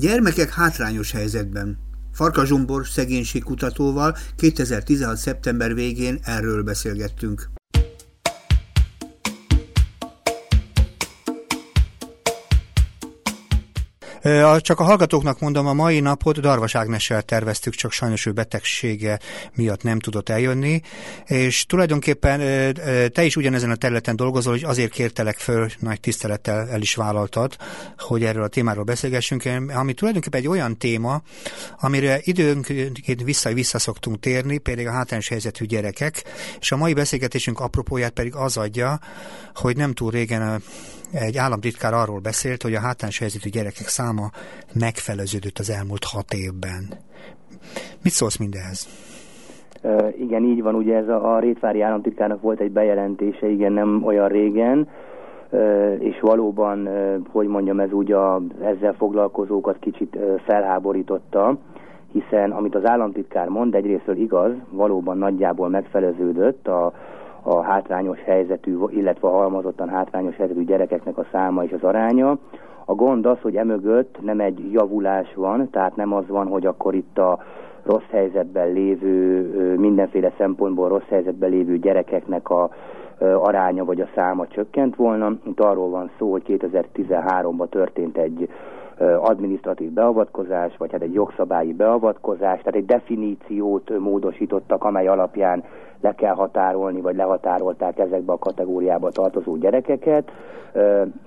Gyermekek hátrányos helyzetben. Farka Zsumbor szegénységkutatóval 2016. szeptember végén erről beszélgettünk. Csak a hallgatóknak mondom, a mai napot Darvas Ágnessel terveztük, csak sajnos ő betegsége miatt nem tudott eljönni, és tulajdonképpen te is ugyanezen a területen dolgozol, hogy azért kértelek föl, nagy tisztelettel el is vállaltad, hogy erről a témáról beszélgessünk, ami tulajdonképpen egy olyan téma, amire időnként vissza-vissza szoktunk térni, például a hátrányos helyzetű gyerekek, és a mai beszélgetésünk apropóját pedig az adja, hogy nem túl régen egy államtitkár arról beszélt, hogy a hátrányos helyzetű gyerekek száma megfeleződött az elmúlt hat évben. Mit szólsz mindehez? Igen, így van, ugye ez a, a Rétvári államtitkárnak volt egy bejelentése, igen, nem olyan régen, és valóban, hogy mondjam, ez úgy a, ezzel foglalkozókat kicsit felháborította, hiszen amit az államtitkár mond, egyrésztől igaz, valóban nagyjából megfeleződött a a hátrányos helyzetű, illetve a halmazottan hátrányos helyzetű gyerekeknek a száma és az aránya. A gond az, hogy emögött nem egy javulás van, tehát nem az van, hogy akkor itt a rossz helyzetben lévő, mindenféle szempontból rossz helyzetben lévő gyerekeknek a aránya vagy a száma csökkent volna. Itt arról van szó, hogy 2013-ban történt egy administratív beavatkozás, vagy hát egy jogszabályi beavatkozás, tehát egy definíciót módosítottak, amely alapján le kell határolni, vagy lehatárolták ezekbe a kategóriába tartozó gyerekeket,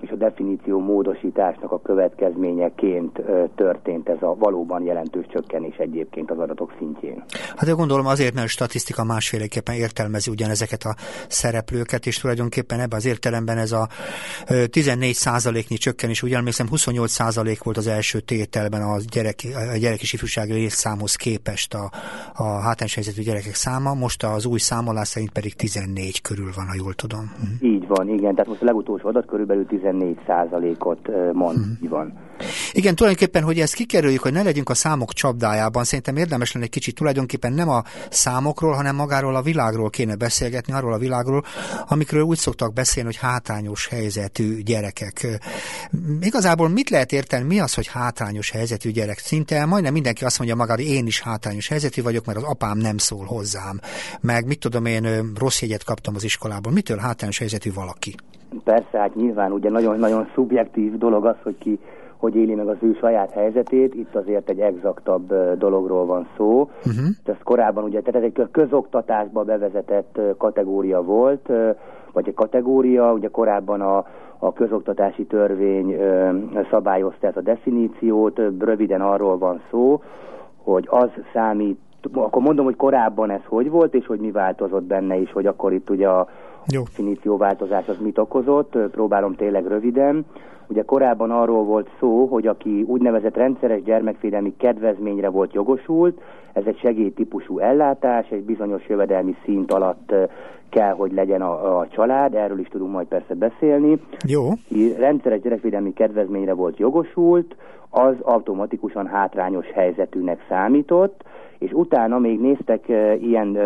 és a definíció módosításnak a következményeként történt ez a valóban jelentős csökkenés egyébként az adatok szintjén. Hát én gondolom azért, mert a statisztika másféleképpen értelmezi ugyanezeket a szereplőket, és tulajdonképpen ebben az értelemben ez a 14 százaléknyi csökkenés, ugye emlékszem 28 százalék volt az első tételben a gyerek, a gyerek és ifjúsági létszámhoz képest a, a hátrányos helyzetű gyerekek száma, most az új számolás szerint pedig 14 körül van, ha jól tudom. Uh-huh. Így van, igen. Tehát most a legutolsó adat körülbelül 14 százalékot mond. Uh-huh. Így van. Igen, tulajdonképpen, hogy ezt kikerüljük, hogy ne legyünk a számok csapdájában, szerintem érdemes lenne egy kicsit tulajdonképpen nem a számokról, hanem magáról a világról kéne beszélgetni, arról a világról, amikről úgy szoktak beszélni, hogy hátrányos helyzetű gyerekek. Igazából mit lehet érteni, mi az, hogy hátrányos helyzetű gyerek? Szinte majdnem mindenki azt mondja magára, hogy én is hátrányos helyzetű vagyok, mert az apám nem szól hozzám. Meg mit tudom én, rossz jegyet kaptam az iskolából. Mitől hátrányos helyzetű valaki? Persze, hát nyilván ugye nagyon-nagyon szubjektív dolog az, hogy ki hogy éli meg az ő saját helyzetét, itt azért egy exaktabb dologról van szó. Uh-huh. Ez korábban ugye, tehát ez egy közoktatásba bevezetett kategória volt, vagy egy kategória, ugye korábban a, a közoktatási törvény ö, szabályozta ezt a definíciót, röviden arról van szó, hogy az számít, akkor mondom, hogy korábban ez hogy volt, és hogy mi változott benne is, hogy akkor itt ugye a Jó. definícióváltozás az mit okozott, próbálom tényleg röviden. Ugye korábban arról volt szó, hogy aki úgynevezett rendszeres gyermekvédelmi kedvezményre volt jogosult, ez egy segélytípusú ellátás, egy bizonyos jövedelmi szint alatt kell, hogy legyen a, a család, erről is tudunk majd persze beszélni. Jó. Ki rendszeres gyerekvédelmi kedvezményre volt jogosult, az automatikusan hátrányos helyzetűnek számított, és utána még néztek ilyen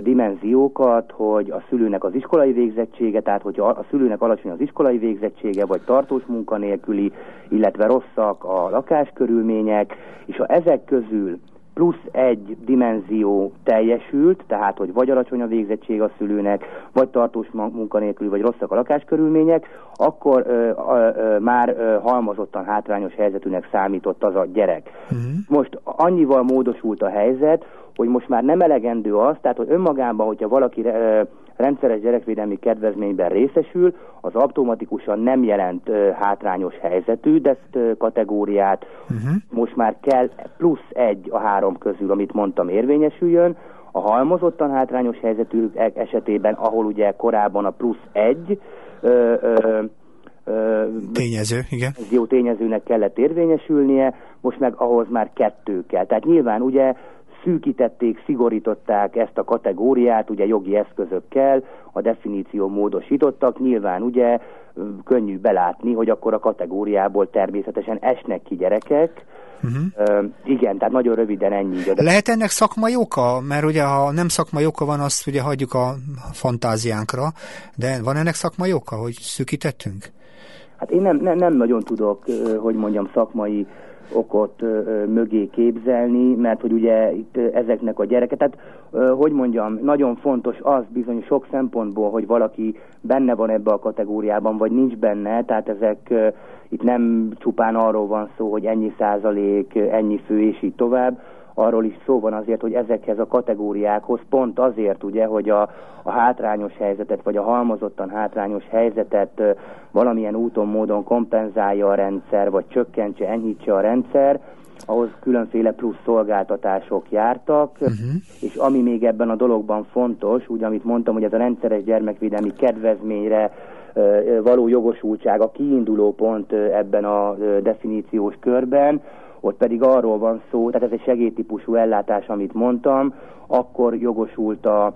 dimenziókat, hogy a szülőnek az iskolai végzettsége, tehát hogyha a szülőnek alacsony az iskolai végzettsége, vagy tartós munkanélküli, illetve rosszak a lakáskörülmények, és ha ezek közül plusz egy dimenzió teljesült, tehát hogy vagy alacsony a végzettség a szülőnek, vagy tartós munkanélküli, vagy rosszak a lakáskörülmények, akkor ö, ö, már ö, halmozottan hátrányos helyzetűnek számított az a gyerek. Uh-huh. Most annyival módosult a helyzet, hogy most már nem elegendő az, tehát hogy önmagában, hogyha valaki ö, rendszeres gyerekvédelmi kedvezményben részesül, az automatikusan nem jelent ö, hátrányos helyzetű, de ezt ö, kategóriát uh-huh. most már kell plusz egy a három közül, amit mondtam, érvényesüljön. A halmozottan hátrányos helyzetű esetében, ahol ugye korábban a plusz egy, ö, ö, tényező, igen. Jó tényezőnek kellett érvényesülnie, most meg ahhoz már kettő kell. Tehát nyilván ugye szűkítették, szigorították ezt a kategóriát, ugye jogi eszközökkel, a definíció módosítottak, nyilván ugye könnyű belátni, hogy akkor a kategóriából természetesen esnek ki gyerekek, Uh-huh. Uh, igen, tehát nagyon röviden ennyi. De... Lehet ennek szakmai oka? Mert ugye ha nem szakmai oka van, azt ugye hagyjuk a fantáziánkra, de van ennek szakmai oka, hogy szűkítettünk? Hát én nem, nem, nem nagyon tudok, hogy mondjam, szakmai okot mögé képzelni, mert hogy ugye itt ezeknek a gyereke, tehát hogy mondjam, nagyon fontos az bizony sok szempontból, hogy valaki benne van ebbe a kategóriában, vagy nincs benne, tehát ezek itt nem csupán arról van szó, hogy ennyi százalék, ennyi fő és így tovább, arról is szó van azért, hogy ezekhez a kategóriákhoz pont azért, ugye, hogy a, a hátrányos helyzetet, vagy a halmozottan hátrányos helyzetet valamilyen úton, módon kompenzálja a rendszer, vagy csökkentse, enyhítse a rendszer, ahhoz különféle plusz szolgáltatások jártak, uh-huh. és ami még ebben a dologban fontos, úgy amit mondtam, hogy ez a rendszeres gyermekvédelmi kedvezményre való jogosultság a kiinduló pont ebben a definíciós körben, ott pedig arról van szó, tehát ez egy segélytípusú ellátás, amit mondtam, akkor jogosult a,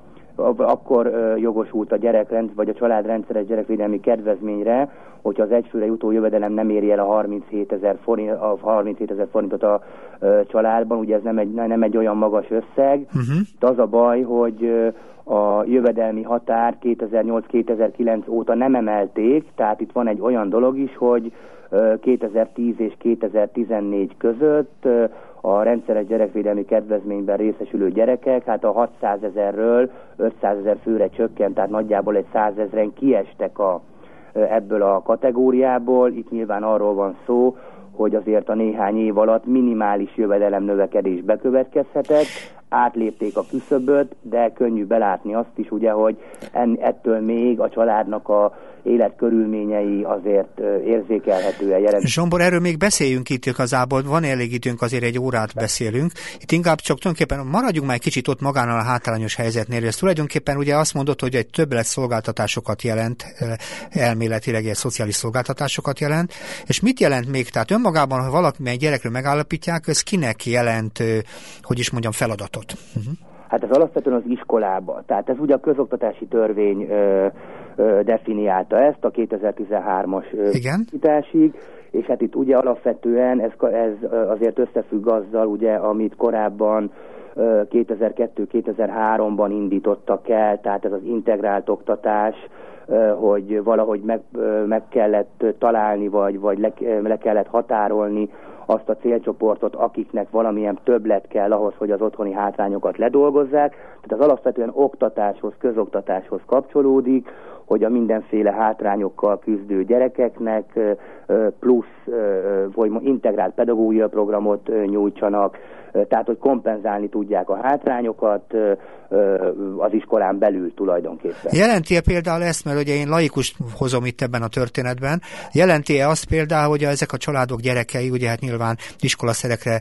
akkor jogosult a gyerekrend, vagy a család rendszeres gyerekvédelmi kedvezményre, hogyha az egyfőre jutó jövedelem nem éri el a 37 ezer forint, a 37 ezer forintot a családban, ugye ez nem egy, nem egy olyan magas összeg, uh-huh. de az a baj, hogy a jövedelmi határ 2008-2009 óta nem emelték, tehát itt van egy olyan dolog is, hogy 2010 és 2014 között a rendszeres gyerekvédelmi kedvezményben részesülő gyerekek, hát a 600 ezerről 500 ezer főre csökkent, tehát nagyjából egy 100 ezeren kiestek a, ebből a kategóriából. Itt nyilván arról van szó, hogy azért a néhány év alatt minimális jövedelem növekedés bekövetkezhetett, átlépték a küszöböt, de könnyű belátni azt is, ugye, hogy en, ettől még a családnak a életkörülményei azért érzékelhetően jelent. Zsombor, erről még beszéljünk itt igazából, van elég időnk, azért egy órát beszélünk. Itt inkább csak tulajdonképpen maradjunk már egy kicsit ott magánál a hátrányos helyzetnél. Ez tulajdonképpen ugye azt mondod, hogy egy többlet szolgáltatásokat jelent, elméletileg egy szociális szolgáltatásokat jelent, és mit jelent még? Tehát önmagában, ha valaki egy gyerekről megállapítják, ez kinek jelent, hogy is mondjam, feladatot? Uh-huh. Hát ez alapvetően az iskolába. Tehát ez ugye a közoktatási törvény ö, ö, definiálta ezt a 2013-as kitásig, és hát itt ugye alapvetően ez, ez azért összefügg azzal, ugye, amit korábban 2002-2003-ban indítottak el, tehát ez az integrált oktatás, hogy valahogy meg, meg kellett találni, vagy, vagy le, le kellett határolni azt a célcsoportot, akiknek valamilyen többlet kell ahhoz, hogy az otthoni hátrányokat ledolgozzák. Tehát az alapvetően oktatáshoz, közoktatáshoz kapcsolódik, hogy a mindenféle hátrányokkal küzdő gyerekeknek plusz vagy integrált pedagógiai programot nyújtsanak, tehát hogy kompenzálni tudják a hátrányokat az iskolán belül tulajdonképpen. Jelenti-e például ezt, mert ugye én laikus hozom itt ebben a történetben, jelenti-e azt például, hogy ezek a családok gyerekei, ugye hát nyilván iskolaszerekre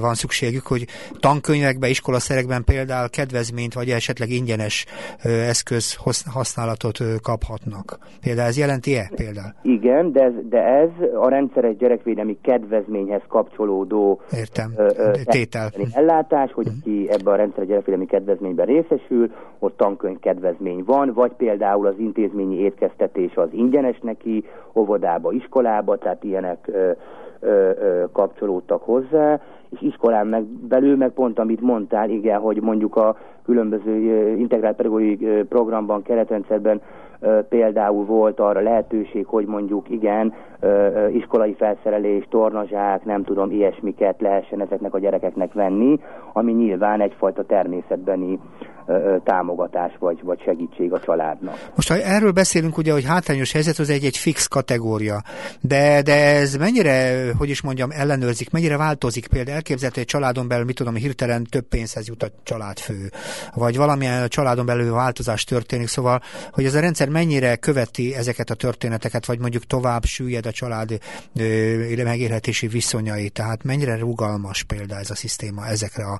van szükségük, hogy tankönyvekben, iskolaszerekben például kedvezményt, vagy esetleg ingyenes eszköz használatot kaphatnak. Például ez jelenti-e például? Igen, de ez, de ez a rendszeres gyerekvédelmi kedvezményhez kapcsolódó Értem tétel. ellátás, hogy aki ebben a rendszer gyerekvédelmi kedvezményben részesül, ott tankönyv kedvezmény van, vagy például az intézményi étkeztetés az ingyenes neki, óvodába, iskolába, tehát ilyenek ö, ö, ö, kapcsolódtak hozzá, és iskolán meg belül, meg pont amit mondtál, igen, hogy mondjuk a különböző integrált pedagógiai programban, keretrendszerben például volt arra lehetőség, hogy mondjuk igen, iskolai felszerelés, tornazsák, nem tudom, ilyesmiket lehessen ezeknek a gyerekeknek venni, ami nyilván egyfajta természetbeni támogatás vagy, vagy segítség a családnak. Most ha erről beszélünk, ugye, hogy hátrányos helyzet az egy, egy fix kategória, de, de ez mennyire, hogy is mondjam, ellenőrzik, mennyire változik? Például elképzelhető, egy családon belül, mit tudom, hirtelen több pénzhez jut a családfő, vagy valamilyen családon belül változás történik, szóval, hogy ez a rendszer mennyire követi ezeket a történeteket, vagy mondjuk tovább süllyed a család ö, megérhetési viszonyai, tehát mennyire rugalmas például ez a szisztéma ezekre a,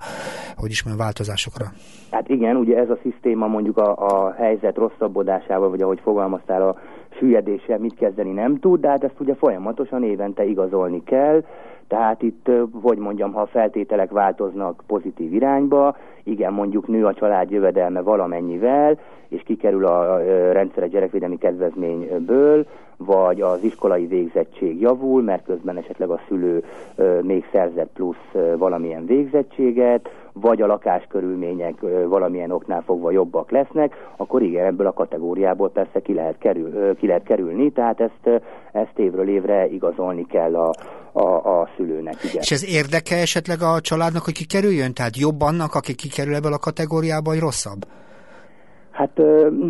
hogy is mondjam, változásokra? Hát igen, ugye ez a szisztéma mondjuk a, a helyzet rosszabbodásával, vagy ahogy fogalmaztál a süllyedéssel mit kezdeni nem tud, de hát ezt ugye folyamatosan évente igazolni kell, tehát itt, hogy mondjam, ha a feltételek változnak pozitív irányba, igen, mondjuk nő a család jövedelme valamennyivel, és kikerül a rendszeres gyerekvédelmi kedvezményből, vagy az iskolai végzettség javul, mert közben esetleg a szülő még szerzett plusz valamilyen végzettséget, vagy a lakáskörülmények valamilyen oknál fogva jobbak lesznek, akkor igen, ebből a kategóriából persze ki lehet, kerül, ki lehet kerülni, tehát ezt, ezt évről évre igazolni kell a, a, a szülőnek. Igen. És ez érdeke esetleg a családnak, hogy kikerüljön? Tehát jobb annak, aki kikerül ebből a kategóriába, vagy rosszabb? Hát,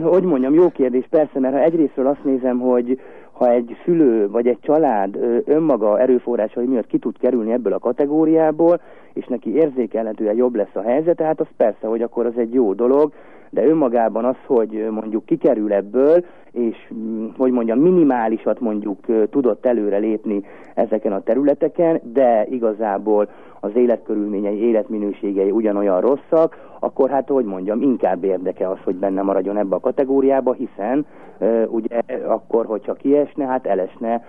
hogy mondjam, jó kérdés, persze, mert ha egyrésztről azt nézem, hogy ha egy szülő vagy egy család önmaga erőforrásai miatt ki tud kerülni ebből a kategóriából, és neki érzékelhetően jobb lesz a helyzet, hát az persze, hogy akkor az egy jó dolog, de önmagában az, hogy mondjuk kikerül ebből, és mm, hogy mondjam, minimálisat mondjuk tudott előre lépni ezeken a területeken, de igazából az életkörülményei, életminőségei ugyanolyan rosszak, akkor hát, hogy mondjam, inkább érdeke az, hogy benne maradjon ebbe a kategóriába, hiszen ugye akkor, hogyha kiesne, hát elesne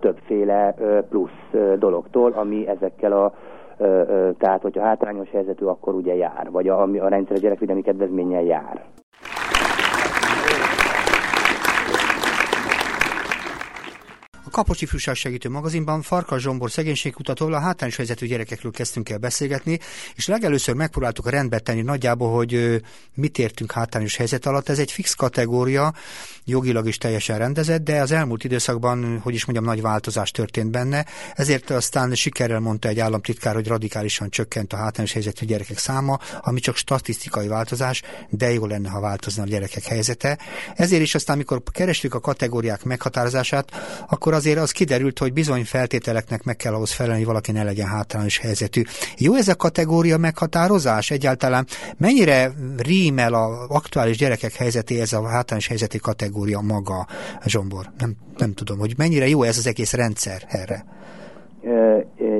többféle plusz dologtól, ami ezekkel a tehát, hogyha hátrányos helyzetű, akkor ugye jár, vagy a, a rendszer a gyerekvédelmi kedvezménnyel jár. Kapocsi Fűság segítő magazinban Farkas Zsombor szegénységkutatóval a hátrányos helyzetű gyerekekről kezdtünk el beszélgetni, és legelőször megpróbáltuk rendbe tenni nagyjából, hogy mit értünk hátrányos helyzet alatt. Ez egy fix kategória, jogilag is teljesen rendezett, de az elmúlt időszakban, hogy is mondjam, nagy változás történt benne, ezért aztán sikerrel mondta egy államtitkár, hogy radikálisan csökkent a hátrányos helyzetű gyerekek száma, ami csak statisztikai változás, de jó lenne, ha változna a gyerekek helyzete. Ezért is aztán, amikor kerestük a kategóriák meghatározását, akkor azért az kiderült, hogy bizony feltételeknek meg kell ahhoz felelni, hogy valaki ne legyen hátrányos helyzetű. Jó ez a kategória meghatározás? Egyáltalán mennyire rímel a aktuális gyerekek helyzetéhez a hátrányos helyzeti kategória maga, Zsombor? Nem, nem tudom, hogy mennyire jó ez az egész rendszer erre.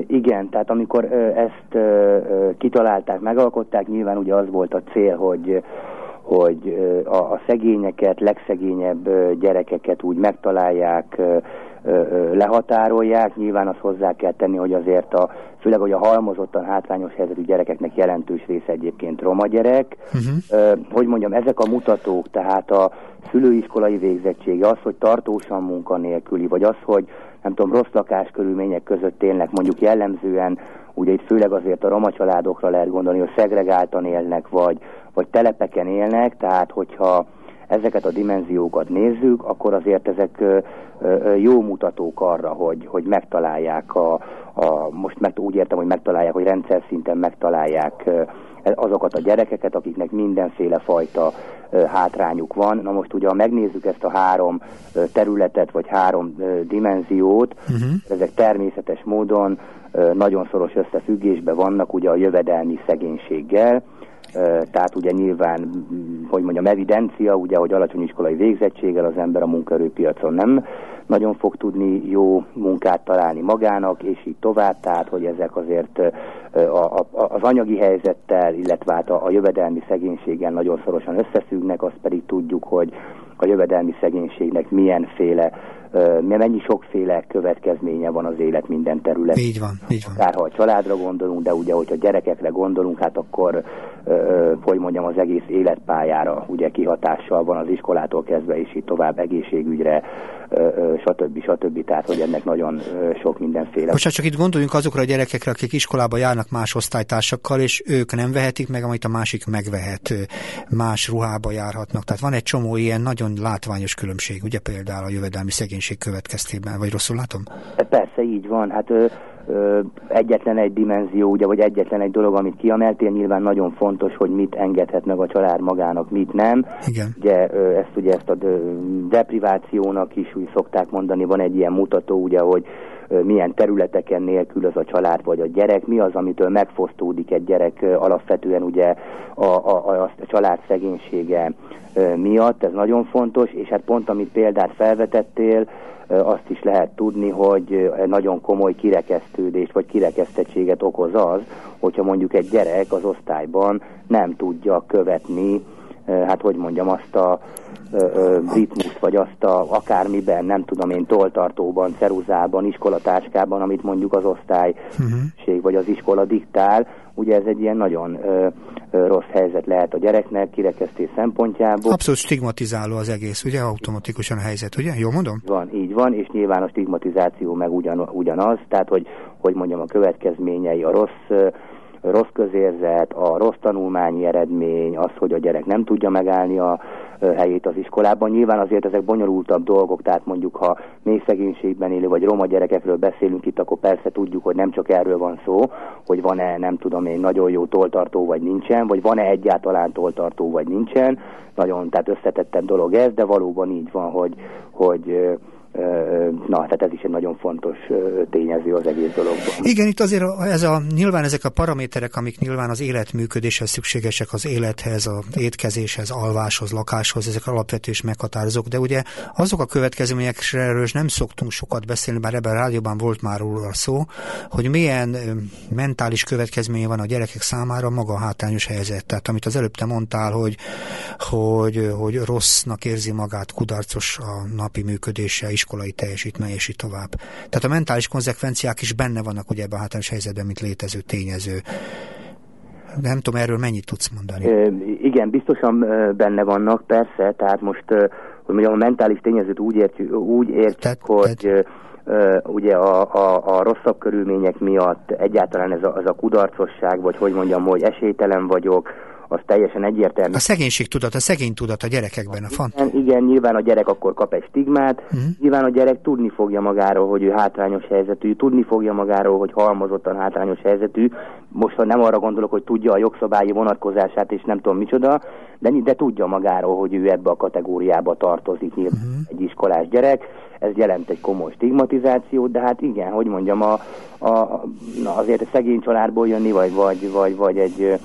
igen, tehát amikor ezt kitalálták, megalkották, nyilván ugye az volt a cél, hogy hogy a, a szegényeket, legszegényebb gyerekeket úgy megtalálják, lehatárolják. Nyilván azt hozzá kell tenni, hogy azért a, főleg, hogy a halmozottan hátrányos helyzetű gyerekeknek jelentős része egyébként roma gyerek. Uh-huh. Hogy mondjam, ezek a mutatók, tehát a szülőiskolai végzettsége, az, hogy tartósan munkanélküli, vagy az, hogy nem tudom, rossz lakáskörülmények között élnek, mondjuk jellemzően, ugye itt főleg azért a roma családokra lehet gondolni, hogy szegregáltan élnek, vagy, vagy telepeken élnek, tehát hogyha ezeket a dimenziókat nézzük, akkor azért ezek jó mutatók arra, hogy, hogy megtalálják a, a, most meg, úgy értem, hogy megtalálják, hogy rendszer szinten megtalálják azokat a gyerekeket, akiknek mindenféle fajta hátrányuk van. Na most ugye, ha megnézzük ezt a három területet, vagy három dimenziót, uh-huh. ezek természetes módon nagyon szoros összefüggésben vannak ugye a jövedelmi szegénységgel, tehát ugye nyilván, hogy mondjam, evidencia, ugye, hogy alacsony iskolai végzettséggel az ember a munkaerőpiacon nem nagyon fog tudni jó munkát találni magának, és így tovább, tehát hogy ezek azért a, a, az anyagi helyzettel, illetve hát a, a jövedelmi szegénységgel nagyon szorosan összefüggnek, azt pedig tudjuk, hogy a jövedelmi szegénységnek milyenféle mennyi sokféle következménye van az élet minden területén. Így van, így van. Akár ha a családra gondolunk, de ugye, hogyha gyerekekre gondolunk, hát akkor, hogy mondjam, az egész életpályára ugye kihatással van az iskolától kezdve, és így tovább egészségügyre, stb. stb. Tehát, hogy ennek nagyon sok mindenféle. Most csak itt gondoljunk azokra a gyerekekre, akik iskolába járnak más osztálytársakkal, és ők nem vehetik meg, amit a másik megvehet, más ruhába járhatnak. Tehát van egy csomó ilyen nagyon látványos különbség, ugye például a jövedelmi szegénység következtében, vagy rosszul látom? Persze, így van. Hát egyetlen egy dimenzió, ugye, vagy egyetlen egy dolog, amit kiemeltél, nyilván nagyon fontos, hogy mit engedhet meg a család magának, mit nem. Igen. Ugye ezt, ugye ezt a deprivációnak is úgy szokták mondani, van egy ilyen mutató, ugye, hogy milyen területeken nélkül az a család vagy a gyerek, mi az, amitől megfosztódik egy gyerek alapvetően ugye a, a, a, a család szegénysége miatt, ez nagyon fontos, és hát pont amit példát felvetettél, azt is lehet tudni, hogy nagyon komoly kirekesztődés vagy kirekesztettséget okoz az, hogyha mondjuk egy gyerek az osztályban nem tudja követni, hát hogy mondjam, azt a ritmust vagy azt a akármiben, nem tudom én, toltartóban, ceruzában, iskolatáskában, amit mondjuk az osztálység vagy az iskola diktál, ugye ez egy ilyen nagyon ö, ö, rossz helyzet lehet a gyereknek, kirekesztés szempontjából. Abszolút stigmatizáló az egész, ugye, automatikusan a helyzet, ugye? Jól mondom? Van, így van, és nyilván a stigmatizáció meg ugyan, ugyanaz, tehát hogy, hogy mondjam, a következményei, a rossz rossz közérzet, a rossz tanulmányi eredmény, az, hogy a gyerek nem tudja megállni a helyét az iskolában. Nyilván azért ezek bonyolultabb dolgok, tehát mondjuk ha mély szegénységben élő vagy roma gyerekekről beszélünk itt, akkor persze tudjuk, hogy nem csak erről van szó, hogy van-e, nem tudom én, nagyon jó toltartó vagy nincsen, vagy van-e egyáltalán toltartó vagy nincsen. Nagyon, tehát összetettebb dolog ez, de valóban így van, hogy, hogy Na, tehát ez is egy nagyon fontos tényező az egész dologban. Igen, itt azért ez a, nyilván ezek a paraméterek, amik nyilván az életműködéshez szükségesek, az élethez, az étkezéshez, alváshoz, lakáshoz, ezek alapvető és meghatározók, de ugye azok a következményekről nem szoktunk sokat beszélni, bár ebben a rádióban volt már róla szó, hogy milyen mentális következménye van a gyerekek számára maga a hátrányos helyzet. Tehát amit az előbb te mondtál, hogy, hogy, hogy rossznak érzi magát, kudarcos a napi működése, iskolai teljesítmény, és így tovább. Tehát a mentális konzekvenciák is benne vannak ugye ebben a hátrányos helyzetben, mint létező tényező. Nem tudom, erről mennyit tudsz mondani? Ö, igen, biztosan benne vannak, persze, tehát most, hogy mondjam, a mentális tényezőt úgy értjük, úgy értjük tehát, hogy tehát... Uh, ugye a, a, a rosszabb körülmények miatt egyáltalán ez a, az a kudarcosság, vagy hogy mondjam, hogy esélytelen vagyok, az teljesen egyértelmű. A szegénység tudat, a szegény tudat a gyerekekben a fant. Igen, igen, nyilván a gyerek akkor kap egy stigmát, uh-huh. nyilván a gyerek tudni fogja magáról, hogy ő hátrányos helyzetű, tudni fogja magáról, hogy halmozottan hátrányos helyzetű. Most ha nem arra gondolok, hogy tudja a jogszabályi vonatkozását, és nem tudom micsoda, de, de tudja magáról, hogy ő ebbe a kategóriába tartozik, nyilván uh-huh. egy iskolás gyerek. Ez jelent egy komoly stigmatizációt, de hát igen, hogy mondjam, a, a, na azért a szegény családból jönni, vagy, vagy, vagy, vagy egy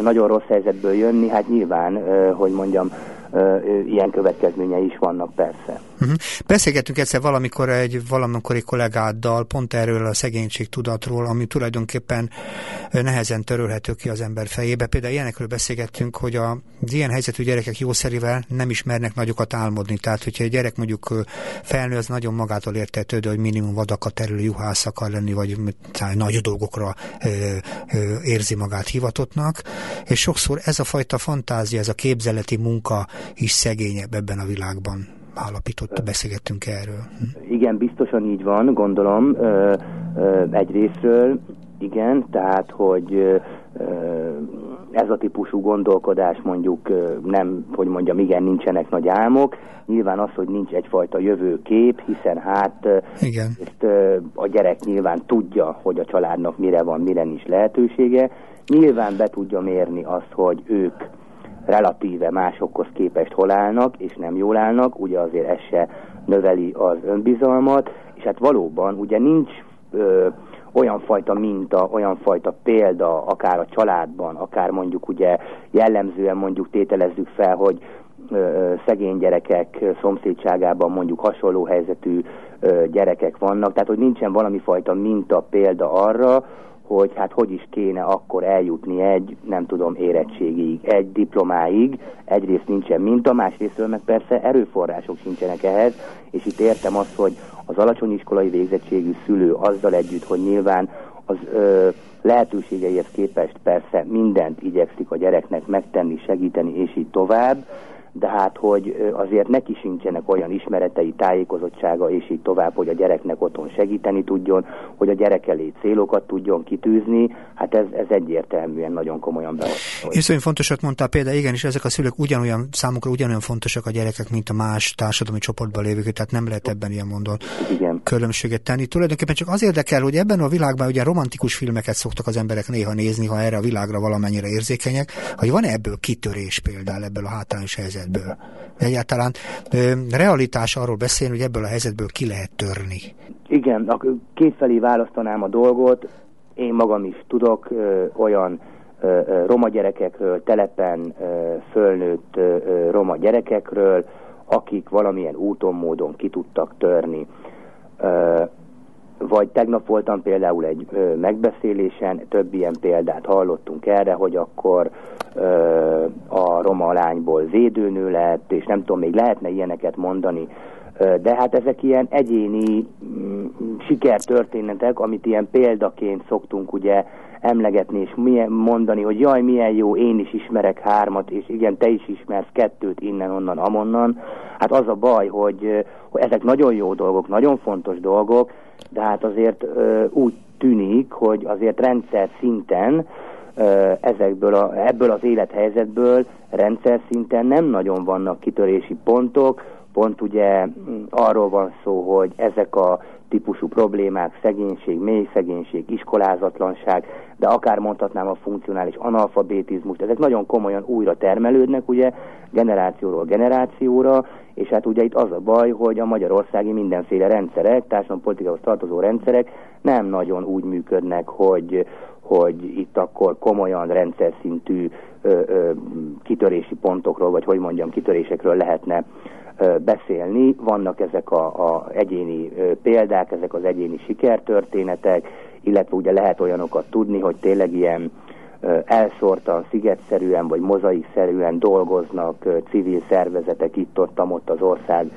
nagyon rossz helyzetből jönni, hát nyilván, hogy mondjam, ilyen következményei is vannak persze. Uh-huh. Beszélgettünk egyszer valamikor egy valamikori kollégáddal pont erről a szegénység tudatról, ami tulajdonképpen nehezen törölhető ki az ember fejébe. Például ilyenekről beszélgettünk, hogy a, ilyen helyzetű gyerekek jószerivel nem ismernek nagyokat álmodni. Tehát, hogyha egy gyerek mondjuk felnő, az nagyon magától értetődő, hogy minimum vadakat terülő juhász akar lenni, vagy nagy dolgokra érzi magát hivatottnak. És sokszor ez a fajta fantázia, ez a képzeleti munka is szegényebb ebben a világban állapított, beszélgettünk erről. Igen, biztosan így van, gondolom, egy részről, igen, tehát, hogy ez a típusú gondolkodás mondjuk nem, hogy mondjam, igen, nincsenek nagy álmok. Nyilván az, hogy nincs egyfajta jövőkép, hiszen hát igen. ezt a gyerek nyilván tudja, hogy a családnak mire van, mire nincs lehetősége. Nyilván be tudja mérni azt, hogy ők relatíve másokhoz képest hol állnak, és nem jól állnak, ugye azért ez se növeli az önbizalmat, és hát valóban ugye nincs ö, olyan fajta minta, olyan fajta példa, akár a családban, akár mondjuk ugye jellemzően mondjuk tételezzük fel, hogy ö, szegény gyerekek szomszédságában mondjuk hasonló helyzetű ö, gyerekek vannak, tehát hogy nincsen valami fajta minta példa arra, hogy hát hogy is kéne akkor eljutni egy, nem tudom, érettségig, egy diplomáig, egyrészt nincsen minta, másrésztől meg persze erőforrások sincsenek ehhez, és itt értem azt, hogy az alacsony iskolai végzettségű szülő azzal együtt, hogy nyilván az ö, lehetőségeihez képest persze mindent igyekszik a gyereknek megtenni, segíteni, és így tovább, de hát, hogy azért neki sincsenek olyan ismeretei, tájékozottsága, és így tovább, hogy a gyereknek otthon segíteni tudjon, hogy a gyerek elé célokat tudjon kitűzni, hát ez, ez egyértelműen nagyon komolyan behozott. És nagyon fontosat mondtál például, igen, és ezek a szülők ugyanolyan, számukra ugyanolyan fontosak a gyerekek, mint a más társadalmi csoportban lévők, tehát nem lehet ebben ilyen mondon igen. különbséget tenni. Tulajdonképpen csak az érdekel, hogy ebben a világban ugye romantikus filmeket szoktak az emberek néha nézni, ha erre a világra valamennyire érzékenyek, hogy van ebből kitörés például ebből a hátrányos helyzet helyzetből. Egyáltalán realitás arról beszélni, hogy ebből a helyzetből ki lehet törni. Igen, kétfelé választanám a dolgot. Én magam is tudok ö, olyan ö, roma gyerekekről, telepen ö, fölnőtt ö, roma gyerekekről, akik valamilyen úton, módon ki tudtak törni. Ö, vagy tegnap voltam például egy ö, megbeszélésen, több ilyen példát hallottunk erre, hogy akkor ö, a roma lányból védőnő lett, és nem tudom, még lehetne ilyeneket mondani, de hát ezek ilyen egyéni mm, sikertörténetek, amit ilyen példaként szoktunk ugye emlegetni és milyen, mondani, hogy jaj, milyen jó, én is ismerek hármat, és igen, te is ismersz kettőt innen, onnan, amonnan. Hát az a baj, hogy, hogy ezek nagyon jó dolgok, nagyon fontos dolgok, de hát azért úgy tűnik, hogy azért rendszer szinten ezekből a, ebből az élethelyzetből rendszer szinten nem nagyon vannak kitörési pontok, pont ugye arról van szó, hogy ezek a típusú problémák, szegénység, mély szegénység, iskolázatlanság, de akár mondhatnám a funkcionális analfabetizmus, ezek nagyon komolyan újra termelődnek, ugye, generációról generációra, és hát ugye itt az a baj, hogy a magyarországi mindenféle rendszerek, társadalompolitikához tartozó rendszerek nem nagyon úgy működnek, hogy, hogy itt akkor komolyan rendszer szintű ö, ö, kitörési pontokról, vagy hogy mondjam, kitörésekről lehetne beszélni. Vannak ezek a, egyéni példák, ezek az egyéni sikertörténetek, illetve ugye lehet olyanokat tudni, hogy tényleg ilyen elszórtan, szigetszerűen vagy mozaikszerűen dolgoznak civil szervezetek itt-ott, ott az ország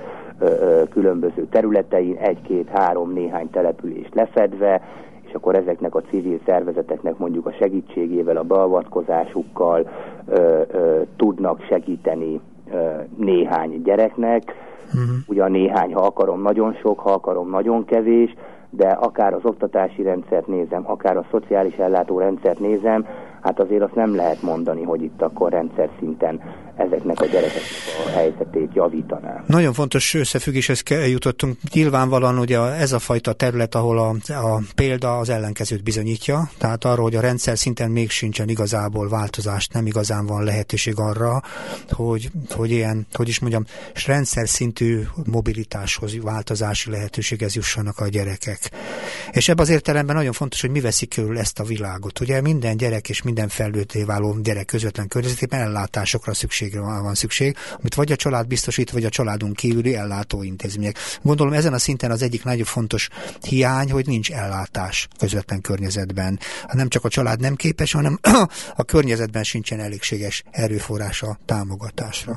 különböző területein, egy-két-három néhány települést lefedve, és akkor ezeknek a civil szervezeteknek mondjuk a segítségével, a beavatkozásukkal ö, ö, tudnak segíteni néhány gyereknek, uh-huh. ugyan néhány, ha akarom, nagyon sok, ha akarom, nagyon kevés, de akár az oktatási rendszert nézem, akár a szociális ellátórendszert nézem, hát azért azt nem lehet mondani, hogy itt akkor rendszer szinten ezeknek a gyerekeknek a helyzetét javítaná. Nagyon fontos összefüggéshez jutottunk. Nyilvánvalóan ugye ez a fajta terület, ahol a, a példa az ellenkezőt bizonyítja, tehát arról, hogy a rendszer szinten még sincsen igazából változást, nem igazán van lehetőség arra, hogy, hogy ilyen, hogy is mondjam, rendszer szintű mobilitáshoz, változási lehetőséghez jussanak a gyerekek. És ebben az értelemben nagyon fontos, hogy mi veszik körül ezt a világot. Ugye minden gyerek és minden felnőtté váló gyerek közvetlen környezetében ellátásokra szükségre van szükség, amit vagy a család biztosít, vagy a családunk kívüli ellátóintézmények. Gondolom ezen a szinten az egyik nagyon fontos hiány, hogy nincs ellátás közvetlen környezetben. Nem csak a család nem képes, hanem a környezetben sincsen elégséges erőforrása támogatásra.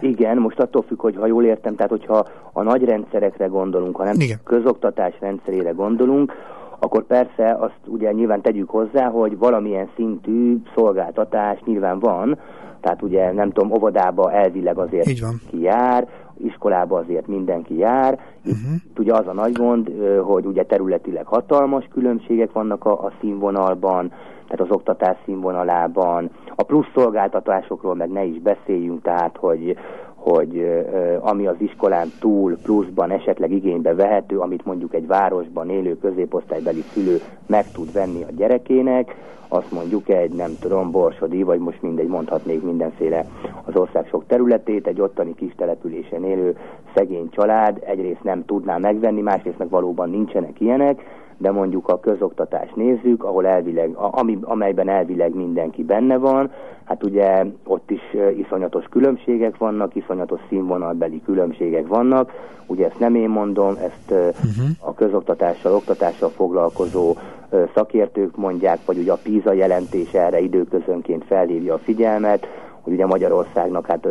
Igen, most attól függ, hogy ha jól értem, tehát hogyha a nagy rendszerekre gondolunk, ha nem Igen. közoktatás rendszerére gondolunk, akkor persze azt ugye nyilván tegyük hozzá, hogy valamilyen szintű szolgáltatás nyilván van, tehát ugye nem tudom, óvodába elvileg azért Így van. ki jár, iskolába azért mindenki jár. Itt uh-huh. ugye az a nagy gond, hogy ugye területileg hatalmas különbségek vannak a, a színvonalban, tehát az oktatás színvonalában. A plusz szolgáltatásokról meg ne is beszéljünk, tehát hogy, hogy ami az iskolán túl pluszban esetleg igénybe vehető, amit mondjuk egy városban élő középosztálybeli szülő meg tud venni a gyerekének, azt mondjuk egy, nem tudom, Borsodi, vagy most mindegy, mondhatnék mindenféle az ország sok területét, egy ottani kis településen élő szegény család egyrészt nem tudná megvenni, másrészt meg valóban nincsenek ilyenek, de mondjuk a közoktatást nézzük, ahol elvileg, ami, amelyben elvileg mindenki benne van, hát ugye ott is iszonyatos különbségek vannak, iszonyatos színvonalbeli különbségek vannak, ugye ezt nem én mondom, ezt uh-huh. a közoktatással, oktatással foglalkozó szakértők mondják, vagy ugye a PISA jelentés erre időközönként felhívja a figyelmet, hogy ugye Magyarországnak hát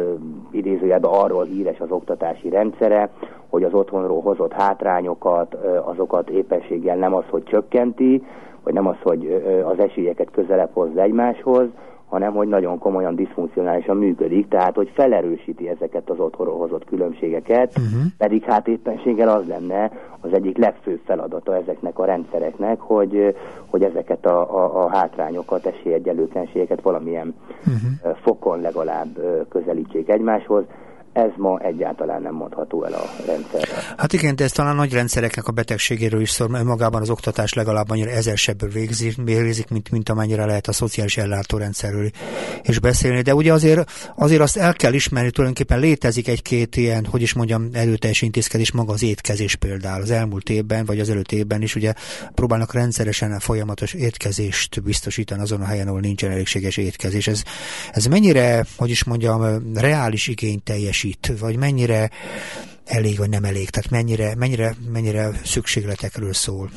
idézőjelben arról híres az oktatási rendszere, hogy az otthonról hozott hátrányokat, azokat éppenséggel nem az, hogy csökkenti, vagy nem az, hogy az esélyeket közelebb hozza egymáshoz, hanem hogy nagyon komolyan diszfunkcionálisan működik, tehát hogy felerősíti ezeket az otthonról hozott különbségeket, uh-huh. pedig hát éppenséggel az lenne az egyik legfőbb feladata ezeknek a rendszereknek, hogy, hogy ezeket a, a, a hátrányokat, esélyegyelőtlenségeket valamilyen uh-huh. fokon legalább közelítsék egymáshoz ez ma egyáltalán nem mondható el a rendszerre. Hát igen, de ez talán nagy rendszereknek a betegségéről is szól, mert magában az oktatás legalább annyira ezersebből végzik, végzik mint, mint amennyire lehet a szociális ellátórendszerről is beszélni. De ugye azért, azért azt el kell ismerni, tulajdonképpen létezik egy-két ilyen, hogy is mondjam, erőteljes intézkedés, maga az étkezés például. Az elmúlt évben, vagy az előtt évben is ugye próbálnak rendszeresen a folyamatos étkezést biztosítani azon a helyen, ahol nincsen elégséges étkezés. Ez, ez mennyire, hogy is mondjam, reális igény teljesít, vagy mennyire elég vagy nem elég? Tehát mennyire, mennyire, mennyire szükségletekről szól?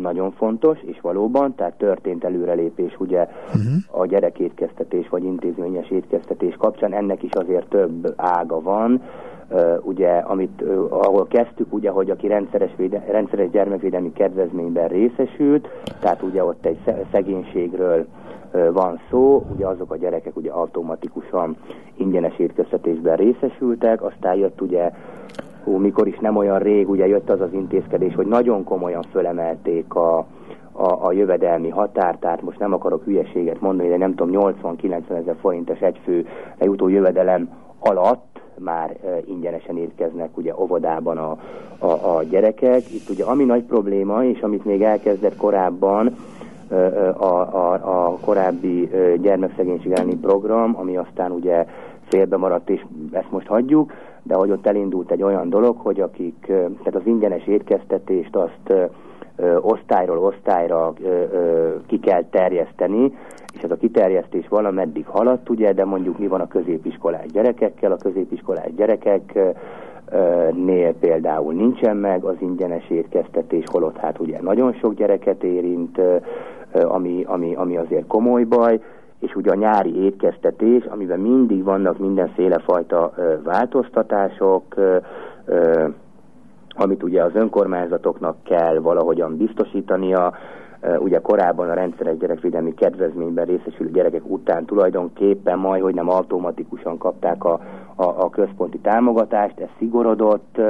Nagyon fontos, és valóban, tehát történt előrelépés ugye uh-huh. a gyerekétkeztetés vagy intézményes étkeztetés kapcsán, ennek is azért több ága van, Uh, ugye, amit, uh, ahol kezdtük, ugye, hogy aki rendszeres, véde, rendszeres gyermekvédelmi kedvezményben részesült, tehát ugye ott egy szegénységről van szó, ugye azok a gyerekek ugye automatikusan ingyenes étkeztetésben részesültek, aztán jött ugye hú, mikor is nem olyan rég, ugye jött az az intézkedés, hogy nagyon komolyan fölemelték a, a, a jövedelmi határ, tehát most nem akarok hülyeséget mondani, de nem tudom, 80-90 ezer forintos egyfő lejutó jövedelem alatt már e, ingyenesen érkeznek ugye óvodában a, a, a gyerekek. Itt ugye ami nagy probléma, és amit még elkezdett korábban, a, a, a korábbi gyermekszegénység elleni program, ami aztán ugye félbe maradt, és ezt most hagyjuk, de hogy ott elindult egy olyan dolog, hogy akik, tehát az ingyenes étkeztetést azt osztályról osztályra ki kell terjeszteni, és ez a kiterjesztés valameddig haladt, ugye, de mondjuk mi van a középiskolás gyerekekkel, a középiskolás gyerekek nél például nincsen meg az ingyenes étkeztetés, holott hát ugye nagyon sok gyereket érint, ami, ami, ami azért komoly baj, és ugye a nyári étkeztetés, amiben mindig vannak mindenféle fajta változtatások, amit ugye az önkormányzatoknak kell valahogyan biztosítania, ugye korábban a rendszeres gyerekvédelmi kedvezményben részesülő gyerekek után tulajdonképpen majd, hogy nem automatikusan kapták a, a, a központi támogatást, ez szigorodott,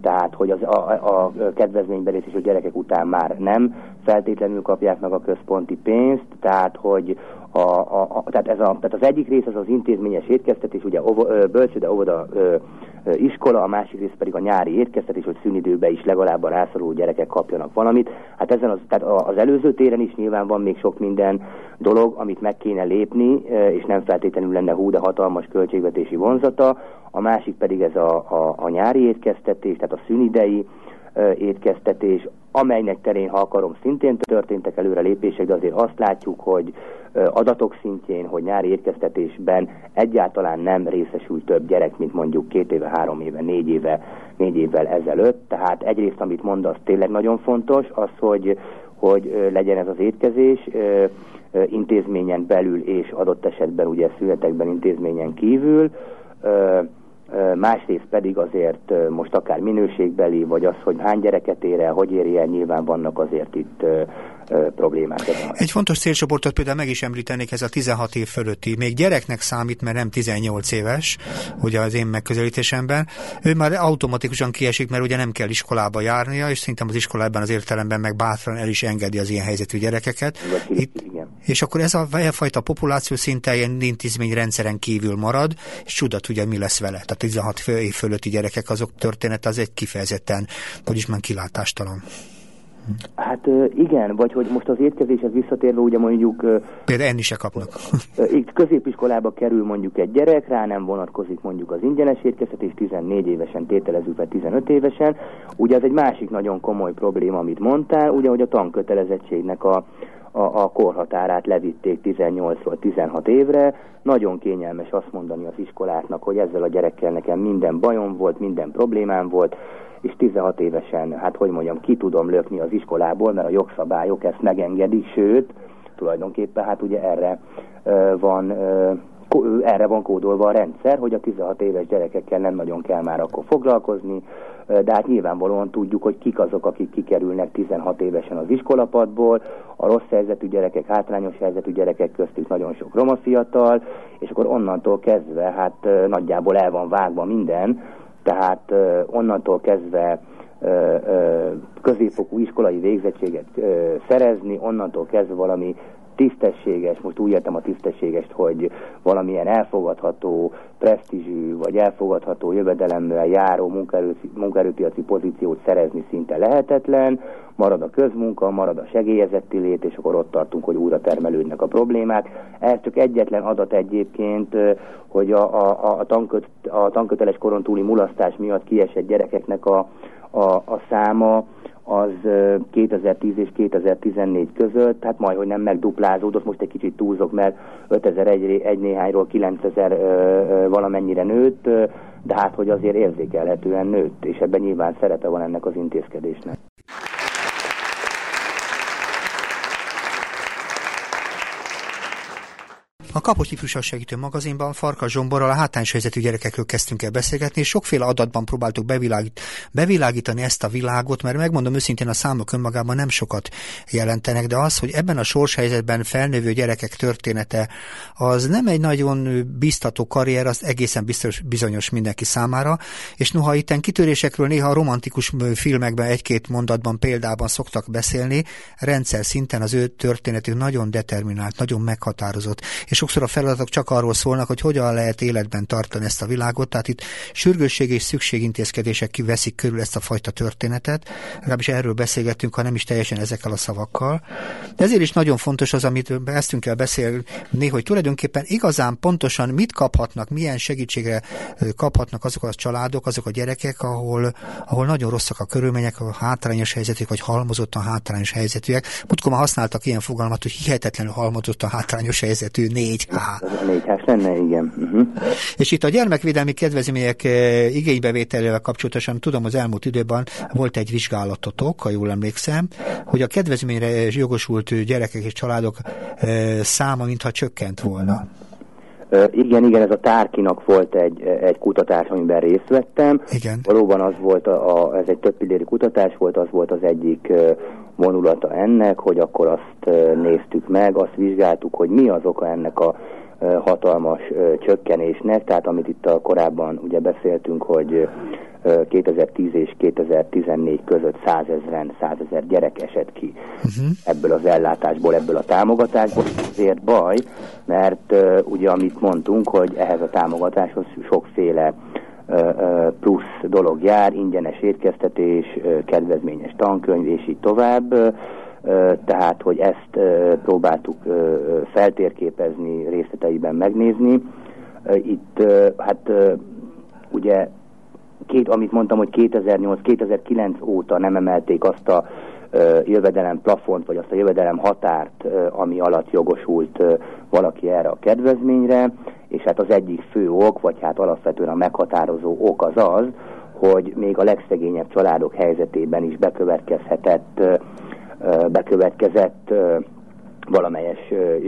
tehát hogy az, a, a kedvezményben részesülő gyerekek után már nem feltétlenül kapják meg a központi pénzt, tehát hogy a, a, a, tehát, ez a, tehát az egyik rész az az intézményes étkeztetés, ugye bölcsőde, óvoda, ö, iskola, a másik rész pedig a nyári étkeztetés, hogy szünidőben is legalább a rászoruló gyerekek kapjanak valamit. Hát ezen az, tehát az előző téren is nyilván van még sok minden dolog, amit meg kéne lépni, és nem feltétlenül lenne hú, de hatalmas költségvetési vonzata. A másik pedig ez a, a, a nyári étkeztetés, tehát a szünidei, étkeztetés, amelynek terén, ha akarom, szintén történtek előre lépések, de azért azt látjuk, hogy adatok szintjén, hogy nyári étkeztetésben egyáltalán nem részesül több gyerek, mint mondjuk két éve, három éve, négy éve, négy évvel ezelőtt. Tehát egyrészt, amit mondasz, tényleg nagyon fontos, az, hogy, hogy legyen ez az étkezés intézményen belül és adott esetben ugye születekben intézményen kívül másrészt pedig azért most akár minőségbeli, vagy az, hogy hány gyereket ér el, hogy éri el, nyilván vannak azért itt problémák. Egy fontos célcsoportot például meg is említenék, ez a 16 év fölötti. Még gyereknek számít, mert nem 18 éves, ugye az én megközelítésemben. Ő már automatikusan kiesik, mert ugye nem kell iskolába járnia, és szerintem az iskola ebben az értelemben meg bátran el is engedi az ilyen helyzetű gyerekeket. Itt, igen. És akkor ez a fajta populáció szinte ilyen intézményrendszeren kívül marad, és csudat ugye mi lesz vele. Tehát 16 év fölötti gyerekek azok történet az egy kifejezetten, vagyis már kilátástalan. Hát igen, vagy hogy most az étkezéshez visszatérve ugye mondjuk... Például enni se kapnak. Itt középiskolába kerül mondjuk egy gyerek, rá nem vonatkozik mondjuk az ingyenes étkeztetés, 14 évesen tételezzük fel 15 évesen. Ugye ez egy másik nagyon komoly probléma, amit mondtál, ugye, hogy a tankötelezettségnek a, a, a korhatárát levitték 18-ról 16 évre. Nagyon kényelmes azt mondani az iskoláknak, hogy ezzel a gyerekkel nekem minden bajom volt, minden problémám volt, és 16 évesen, hát hogy mondjam, ki tudom lökni az iskolából, mert a jogszabályok ezt megengedik, sőt, tulajdonképpen hát ugye erre uh, van uh, erre van kódolva a rendszer, hogy a 16 éves gyerekekkel nem nagyon kell már akkor foglalkozni, de hát nyilvánvalóan tudjuk, hogy kik azok, akik kikerülnek 16 évesen az iskolapadból, a rossz helyzetű gyerekek, hátrányos helyzetű gyerekek köztük nagyon sok roma fiatal, és akkor onnantól kezdve hát nagyjából el van vágva minden, tehát onnantól kezdve középfokú iskolai végzettséget szerezni, onnantól kezdve valami tisztességes, most úgy értem a tisztességest, hogy valamilyen elfogadható presztízsű vagy elfogadható jövedelemmel járó munkaerőpiaci pozíciót szerezni szinte lehetetlen, marad a közmunka, marad a segélyezetti lét, és akkor ott tartunk, hogy újra termelődnek a problémák. Ez csak egyetlen adat egyébként, hogy a, a, a, tanköt, a tanköteles koron túli mulasztás miatt kiesett gyerekeknek a, a, a száma, az 2010 és 2014 között, hát majd, hogy nem megduplázódott, most egy kicsit túlzok, mert 5000 egy, egy néhányról 9000 valamennyire nőtt, de hát hogy azért érzékelhetően nőtt, és ebben nyilván szerepe van ennek az intézkedésnek. A Kapos Ifjúság Segítő magazinban Farka Zsomborral a hátrányos helyzetű gyerekekről kezdtünk el beszélgetni, és sokféle adatban próbáltuk bevilágít, bevilágítani ezt a világot, mert megmondom őszintén, a számok önmagában nem sokat jelentenek, de az, hogy ebben a sorshelyzetben felnővő gyerekek története, az nem egy nagyon biztató karrier, az egészen biztos, bizonyos mindenki számára, és noha itten kitörésekről néha a romantikus filmekben egy-két mondatban, példában szoktak beszélni, rendszer szinten az ő történetük nagyon determinált, nagyon meghatározott, és sokszor a feladatok csak arról szólnak, hogy hogyan lehet életben tartani ezt a világot, tehát itt sürgősség és szükségintézkedések kiveszik körül ezt a fajta történetet, legalábbis erről beszélgettünk, ha nem is teljesen ezekkel a szavakkal. De ezért is nagyon fontos az, amit eztünk el beszélni, hogy tulajdonképpen igazán pontosan mit kaphatnak, milyen segítségre kaphatnak azok a családok, azok a gyerekek, ahol, ahol nagyon rosszak a körülmények, a hátrányos helyzetűek, vagy halmozottan hátrányos helyzetűek. Múltkor már használtak ilyen fogalmat, hogy hihetetlenül halmozottan hátrányos helyzetű négy 4H. 4H lenne, igen. Uh-huh. És itt a gyermekvédelmi kedvezmények eh, igénybevételével kapcsolatosan tudom, az elmúlt időben volt egy vizsgálatotok, ha jól emlékszem, hogy a kedvezményre jogosult gyerekek és családok eh, száma mintha csökkent volna. Igen, igen, ez a Tárkinak volt egy, egy kutatás, amiben részt vettem. Igen. Valóban az volt, a, a, ez egy több pilléri kutatás volt, az volt az egyik vonulata ennek, hogy akkor azt néztük meg, azt vizsgáltuk, hogy mi az oka ennek a hatalmas csökkenésnek, tehát amit itt a korábban ugye beszéltünk, hogy 2010 és 2014 között százezren, százezer gyerek esett ki uh-huh. ebből az ellátásból, ebből a támogatásból. Ezért baj, mert uh, ugye amit mondtunk, hogy ehhez a támogatáshoz sokféle uh, plusz dolog jár, ingyenes étkeztetés, kedvezményes tankönyv, és így tovább. Tehát, hogy ezt próbáltuk feltérképezni, részleteiben megnézni. Itt hát ugye két, amit mondtam, hogy 2008-2009 óta nem emelték azt a jövedelem plafont, vagy azt a jövedelem határt, ami alatt jogosult valaki erre a kedvezményre, és hát az egyik fő ok, vagy hát alapvetően a meghatározó ok az az, hogy még a legszegényebb családok helyzetében is bekövetkezhetett, bekövetkezett valamelyes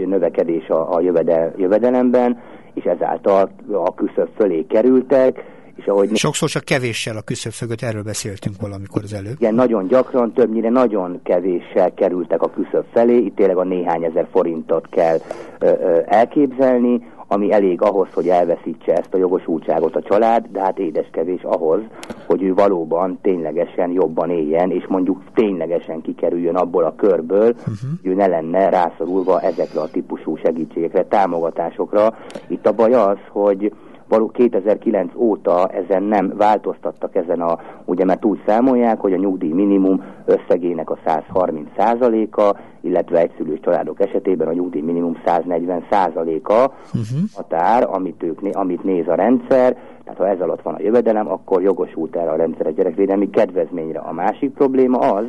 növekedés a, a jövedel, jövedelemben, és ezáltal a küszöb fölé kerültek, és ahogy Sokszor csak kevéssel a küszöb fögött, erről beszéltünk valamikor az előbb. Igen, nagyon gyakran, többnyire nagyon kevéssel kerültek a küszöb felé, itt tényleg a néhány ezer forintot kell ö, ö, elképzelni, ami elég ahhoz, hogy elveszítse ezt a jogosultságot a család, de hát édeskevés ahhoz, hogy ő valóban ténylegesen jobban éljen, és mondjuk ténylegesen kikerüljön abból a körből, uh-huh. hogy ő ne lenne rászorulva ezekre a típusú segítségekre, támogatásokra. Itt a baj az, hogy való 2009 óta ezen nem változtattak ezen a, ugye mert úgy számolják, hogy a nyugdíj minimum összegének a 130 százaléka, illetve egyszülős családok esetében a nyugdíj minimum 140 százaléka uh-huh. határ, amit, ők, amit néz a rendszer, tehát ha ez alatt van a jövedelem, akkor jogosult erre a rendszer a gyerekvédelmi kedvezményre. A másik probléma az,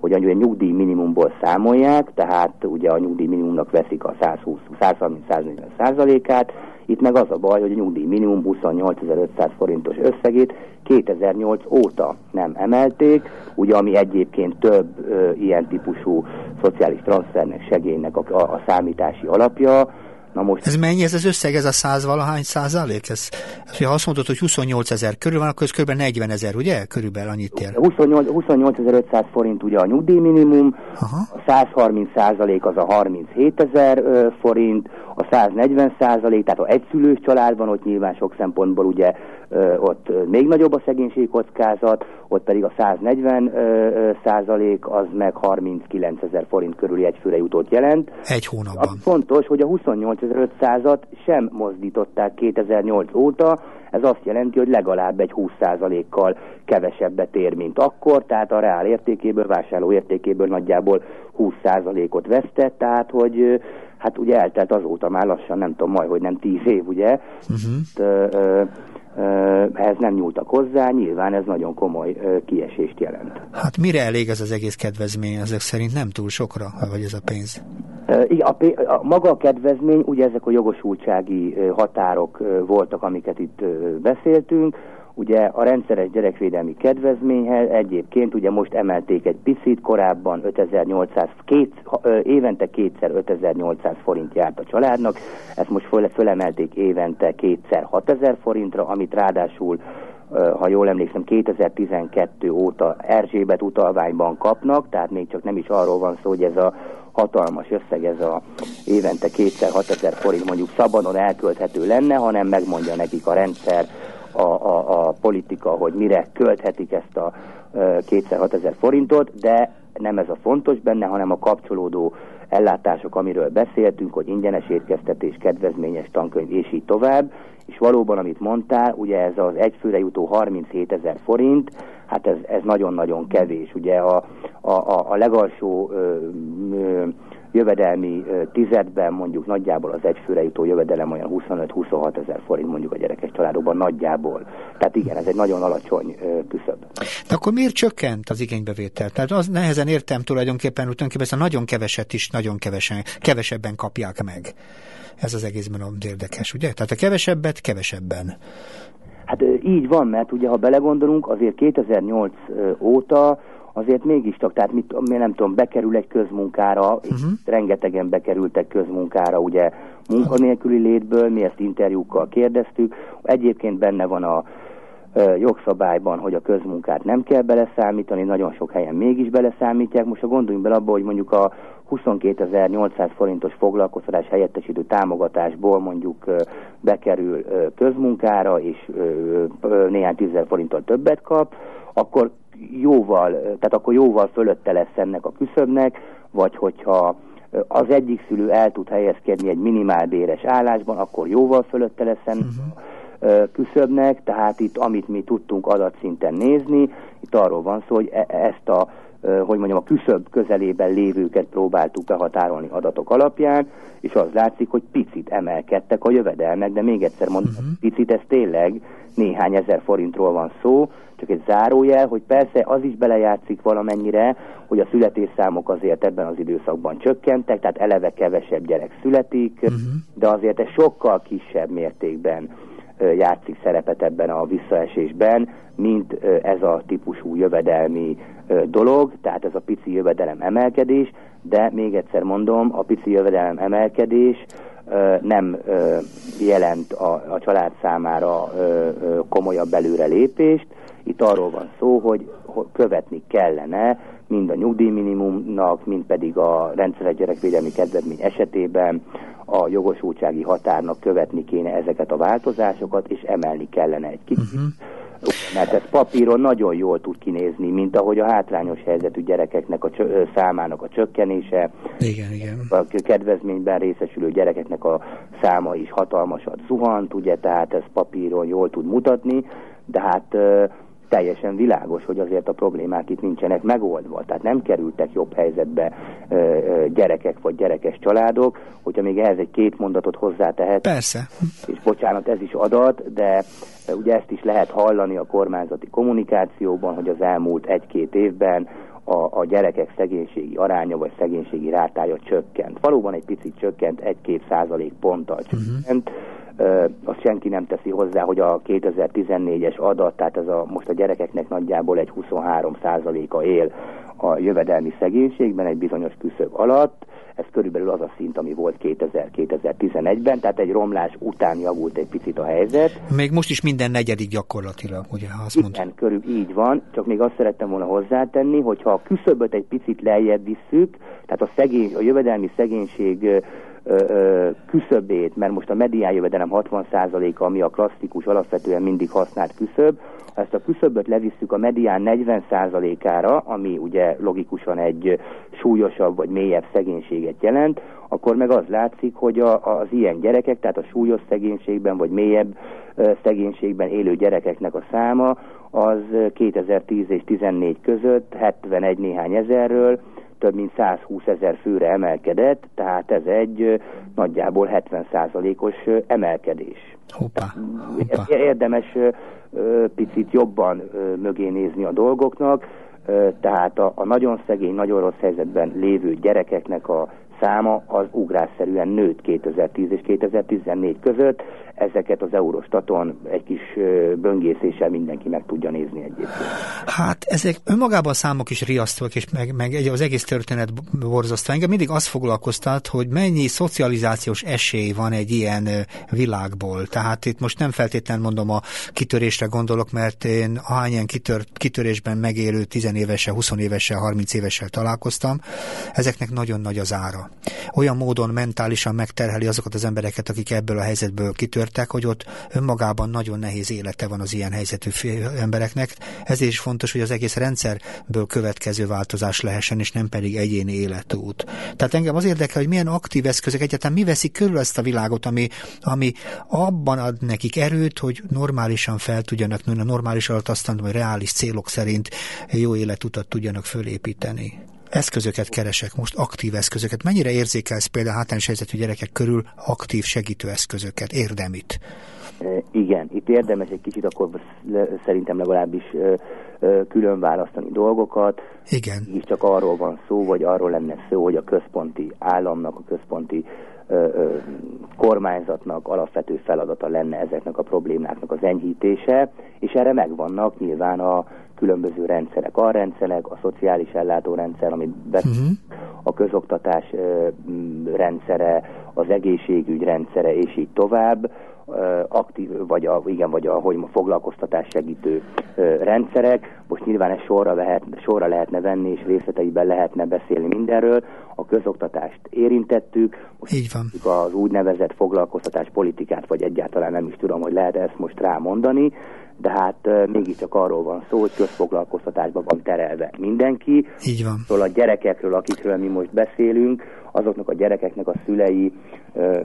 hogy a nyugdíj minimumból számolják, tehát ugye a nyugdíj minimumnak veszik a 120-130-140 százalékát, itt meg az a baj, hogy a nyugdíj minimum 28.500 forintos összegét 2008 óta nem emelték, ugye ami egyébként több ö, ilyen típusú szociális transfernek, segélynek a, a, a számítási alapja, Na most... Ez mennyi ez az összeg, ez a száz valahány százalék? Ez, ha azt mondod, hogy 28 ezer körül van, akkor ez kb. 40 ezer, ugye? Körülbelül annyit ér. 28, 28 500 forint ugye a nyugdíjminimum, a 130 százalék az a 37 ezer forint, a 140 százalék, tehát ha egyszülős családban, ott nyilván sok szempontból ugye ott még nagyobb a szegénység kockázat, ott pedig a 140 százalék az meg 39 ezer forint körüli egyfőre jutott jelent. Egy hónapban. Az fontos, hogy a 28.500-at sem mozdították 2008 óta, ez azt jelenti, hogy legalább egy 20%-kal kevesebbet ér, mint akkor, tehát a reál értékéből, vásárló értékéből nagyjából 20%-ot vesztett, tehát hogy hát ugye eltelt azóta már lassan, nem tudom, majd, hogy nem 10 év, ugye? Uh-huh. Ehhez nem nyúltak hozzá, nyilván ez nagyon komoly kiesést jelent. Hát mire elég ez az egész kedvezmény? Ezek szerint nem túl sokra, vagy ez a pénz? Igen, a, a, maga a kedvezmény, ugye ezek a jogosultsági határok voltak, amiket itt beszéltünk, Ugye a rendszeres gyerekvédelmi kedvezményhez egyébként ugye most emelték egy picit, korábban 5800, két, évente kétszer 5800 forint járt a családnak, ezt most föl, fölemelték évente kétszer 6000 forintra, amit ráadásul ha jól emlékszem, 2012 óta Erzsébet utalványban kapnak, tehát még csak nem is arról van szó, hogy ez a hatalmas összeg, ez a évente kétszer 6000 forint mondjuk szabadon elkölthető lenne, hanem megmondja nekik a rendszer, a, a, a politika, hogy mire költhetik ezt a kétszer 6000 forintot, de nem ez a fontos benne, hanem a kapcsolódó ellátások, amiről beszéltünk, hogy ingyenes étkeztetés, kedvezményes tankönyv, és így tovább. És valóban, amit mondtál, ugye ez az egyfőre jutó 37 ezer forint, hát ez nagyon-nagyon kevés. Ugye a, a, a, a legalsó ö, ö, jövedelmi tizedben mondjuk nagyjából az egyfőre jutó jövedelem olyan 25-26 ezer forint mondjuk a gyerekes családokban nagyjából. Tehát igen, ez egy nagyon alacsony küszöb. De akkor miért csökkent az igénybevétel? Tehát az nehezen értem tulajdonképpen, hogy tulajdonképpen ezt a nagyon keveset is nagyon kevesen, kevesebben kapják meg. Ez az egészben érdekes, ugye? Tehát a kevesebbet kevesebben. Hát így van, mert ugye ha belegondolunk, azért 2008 óta azért mégis csak, tehát mit, nem tudom, bekerül egy közmunkára, uh-huh. rengetegen bekerültek közmunkára, ugye munkanélküli létből, mi ezt interjúkkal kérdeztük, egyébként benne van a ö, jogszabályban, hogy a közmunkát nem kell beleszámítani, nagyon sok helyen mégis beleszámítják, most a gondoljunk bele abba, hogy mondjuk a 22.800 forintos foglalkoztatás helyettesítő támogatásból mondjuk bekerül közmunkára, és néhány tízezer forinttal többet kap, akkor jóval, tehát akkor jóval fölötte lesz ennek a küszöbnek, vagy hogyha az egyik szülő el tud helyezkedni egy minimálbéres állásban, akkor jóval fölötte lesz ennek uh-huh. küszöbnek, tehát itt amit mi tudtunk adatszinten nézni, itt arról van szó, hogy e- ezt a hogy mondjam, a küszöb közelében lévőket próbáltuk behatárolni adatok alapján, és az látszik, hogy picit emelkedtek a jövedelmek, de még egyszer mondom, uh-huh. picit ez tényleg néhány ezer forintról van szó, csak egy zárójel, hogy persze az is belejátszik valamennyire, hogy a születésszámok azért ebben az időszakban csökkentek, tehát eleve kevesebb gyerek születik, uh-huh. de azért ez sokkal kisebb mértékben játszik szerepet ebben a visszaesésben, mint ez a típusú jövedelmi dolog, tehát ez a pici jövedelem emelkedés, de még egyszer mondom, a pici jövedelem emelkedés nem jelent a, a család számára komolyabb lépést. Itt arról van szó, hogy követni kellene mind a nyugdíjminimumnak, mind pedig a rendszeres gyerekvédelmi kedvezmény esetében a jogosultsági határnak követni kéne ezeket a változásokat, és emelni kellene egy kicsit. Uh-huh mert ez papíron nagyon jól tud kinézni, mint ahogy a hátrányos helyzetű gyerekeknek a számának a csökkenése, igen, igen. a kedvezményben részesülő gyerekeknek a száma is hatalmasat zuhant, ugye, tehát ez papíron jól tud mutatni, de hát teljesen világos, hogy azért a problémák itt nincsenek megoldva. Tehát nem kerültek jobb helyzetbe ö, ö, gyerekek vagy gyerekes családok, hogyha még ehhez egy két mondatot hozzátehet. Persze. És bocsánat, ez is adat, de ugye ezt is lehet hallani a kormányzati kommunikációban, hogy az elmúlt egy-két évben a, a gyerekek szegénységi aránya vagy szegénységi rátája csökkent. Valóban egy picit csökkent, egy-két százalék ponttal mhm. csökkent. Uh-huh azt senki nem teszi hozzá, hogy a 2014-es adat, tehát ez a, most a gyerekeknek nagyjából egy 23 a él a jövedelmi szegénységben egy bizonyos küszöb alatt, ez körülbelül az a szint, ami volt 2000-2011-ben, tehát egy romlás után javult egy picit a helyzet. Még most is minden negyedik gyakorlatilag, ugye, ha azt mondta. Igen, körül így van, csak még azt szerettem volna hozzátenni, hogy ha a küszöböt egy picit lejjebb visszük, tehát a, szegény, a jövedelmi szegénység küszöbét, mert most a medián jövedelem 60%-a, ami a klasszikus, alapvetően mindig használt küszöb, ezt a küszöböt levisszük a medián 40%-ára, ami ugye logikusan egy súlyosabb vagy mélyebb szegénységet jelent, akkor meg az látszik, hogy a, az ilyen gyerekek, tehát a súlyos szegénységben vagy mélyebb szegénységben élő gyerekeknek a száma az 2010 és 2014 között 71 néhány ezerről több mint 120 ezer főre emelkedett, tehát ez egy nagyjából 70 százalékos emelkedés. Hoppá, hoppá. Érdemes picit jobban mögé nézni a dolgoknak, tehát a, a nagyon szegény, nagyon rossz helyzetben lévő gyerekeknek a száma az ugrásszerűen nőtt 2010 és 2014 között. Ezeket az Eurostaton egy kis böngészéssel mindenki meg tudja nézni egyébként. Hát ezek önmagában a számok is riasztóak, és meg, meg az egész történet borzasztó. Engem mindig az foglalkoztat, hogy mennyi szocializációs esély van egy ilyen világból. Tehát itt most nem feltétlenül mondom a kitörésre gondolok, mert én ahányan kitör, kitörésben megélő 10 évesen, 20 évesen, 30 évesen találkoztam, ezeknek nagyon nagy az ára olyan módon mentálisan megterheli azokat az embereket, akik ebből a helyzetből kitörtek, hogy ott önmagában nagyon nehéz élete van az ilyen helyzetű embereknek. Ezért is fontos, hogy az egész rendszerből következő változás lehessen, és nem pedig egyéni életút. Tehát engem az érdekel, hogy milyen aktív eszközök egyáltalán mi veszik körül ezt a világot, ami, ami abban ad nekik erőt, hogy normálisan fel tudjanak nőni, a normális alatt azt mondom, hogy reális célok szerint jó életutat tudjanak fölépíteni eszközöket keresek most, aktív eszközöket. Mennyire érzékelsz például hátrányos helyzetű gyerekek körül aktív segítő eszközöket, érdemit? Igen, itt érdemes egy kicsit akkor szerintem legalábbis külön választani dolgokat. Igen. És csak arról van szó, vagy arról lenne szó, hogy a központi államnak, a központi kormányzatnak alapvető feladata lenne ezeknek a problémáknak az enyhítése, és erre megvannak nyilván a különböző rendszerek, a rendszerek, a szociális ellátórendszer, amit be, uh-huh. a közoktatás rendszere, az egészségügy rendszere, és így tovább, aktív, vagy a, igen, vagy a, hogy a foglalkoztatás segítő rendszerek. Most nyilván ezt sorra, lehet, sorra lehetne venni, és részleteiben lehetne beszélni mindenről. A közoktatást érintettük, most Így van. az úgynevezett foglalkoztatás politikát, vagy egyáltalán nem is tudom, hogy lehet ezt most rámondani, de hát mégiscsak arról van szó, hogy közfoglalkoztatásban van terelve mindenki. Így van. Szóval a gyerekekről, akikről mi most beszélünk, azoknak a gyerekeknek a szülei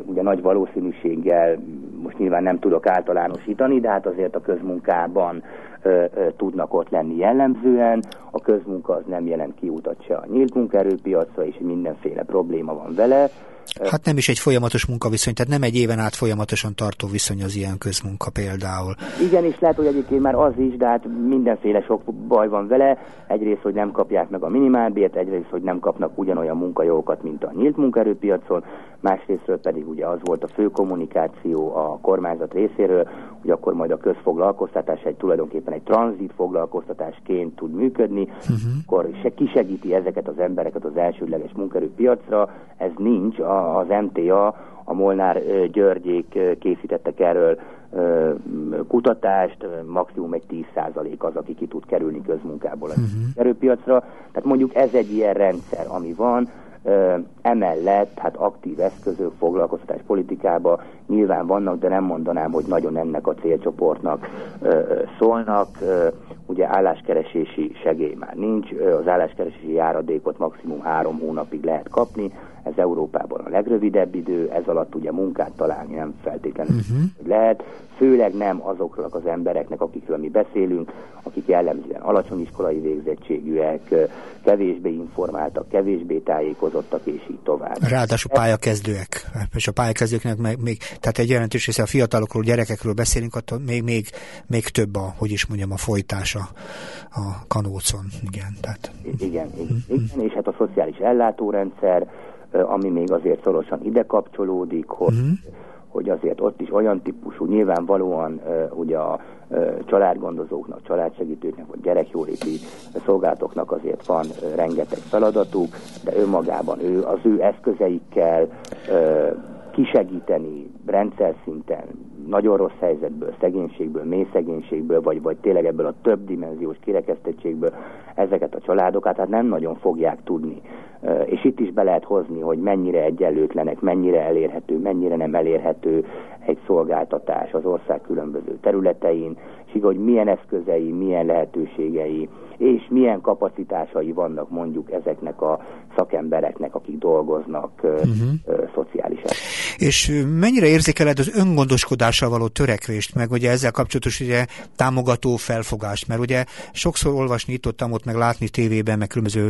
ugye nagy valószínűséggel, most nyilván nem tudok általánosítani, de hát azért a közmunkában tudnak ott lenni jellemzően. A közmunka az nem jelent kiutat se a nyílt munkaerőpiacra, és mindenféle probléma van vele. Hát nem is egy folyamatos munkaviszony, tehát nem egy éven át folyamatosan tartó viszony az ilyen közmunka például. Igen, és lehet, hogy egyébként már az is, de hát mindenféle sok baj van vele. Egyrészt, hogy nem kapják meg a minimálbért, egyrészt, hogy nem kapnak ugyanolyan munkajogokat, mint a nyílt munkaerőpiacon, másrésztről pedig ugye az volt a fő kommunikáció a kormányzat részéről, hogy akkor majd a közfoglalkoztatás egy tulajdonképpen egy tranzit foglalkoztatásként tud működni, uh-huh. akkor se kisegíti ezeket az embereket az elsődleges munkaerőpiacra, ez nincs, az MTA, a Molnár Györgyék készítettek erről kutatást, maximum egy 10% az, aki ki tud kerülni közmunkából a uh-huh. erőpiacra. Tehát mondjuk ez egy ilyen rendszer, ami van, emellett hát aktív eszközök foglalkoztatás politikába nyilván vannak, de nem mondanám, hogy nagyon ennek a célcsoportnak szólnak. Ugye álláskeresési segély már nincs, az álláskeresési járadékot maximum három hónapig lehet kapni, ez Európában a legrövidebb idő, ez alatt ugye munkát találni nem feltétlenül uh-huh. lehet, főleg nem azokról az embereknek, akikről mi beszélünk, akik jellemzően alacsony iskolai végzettségűek, kevésbé informáltak, kevésbé tájékozottak, és így tovább. Ráadásul pályakezdőek, és a pályakezdőknek meg, még, tehát egy jelentős része a fiatalokról, gyerekekről beszélünk, ott még, még, még több a, hogy is mondjam, a folytása a kanócon. Igen, tehát. igen, igen, igen, és hát a szociális ellátórendszer, ami még azért szorosan ide kapcsolódik, hogy, uh-huh. hogy azért ott is olyan típusú, nyilvánvalóan ugye a családgondozóknak, családsegítőknek, vagy gyerekjóléti szolgálatoknak azért van rengeteg feladatuk, de önmagában ő, az ő eszközeikkel kisegíteni rendszer szinten, nagyon rossz helyzetből, szegénységből, mély szegénységből, vagy, vagy tényleg ebből a többdimenziós kirekesztettségből ezeket a családokat, hát nem nagyon fogják tudni. És itt is be lehet hozni, hogy mennyire egyenlőtlenek, mennyire elérhető, mennyire nem elérhető egy szolgáltatás az ország különböző területein, és hogy milyen eszközei, milyen lehetőségei, és milyen kapacitásai vannak mondjuk ezeknek a szakembereknek, akik dolgoznak uh-huh. szociálisan. És mennyire érzékeled az öngondoskodással való törekvést, meg ugye ezzel kapcsolatos ugye támogató felfogást, mert ugye sokszor olvasni itt ott, ott meg látni tévében, meg különböző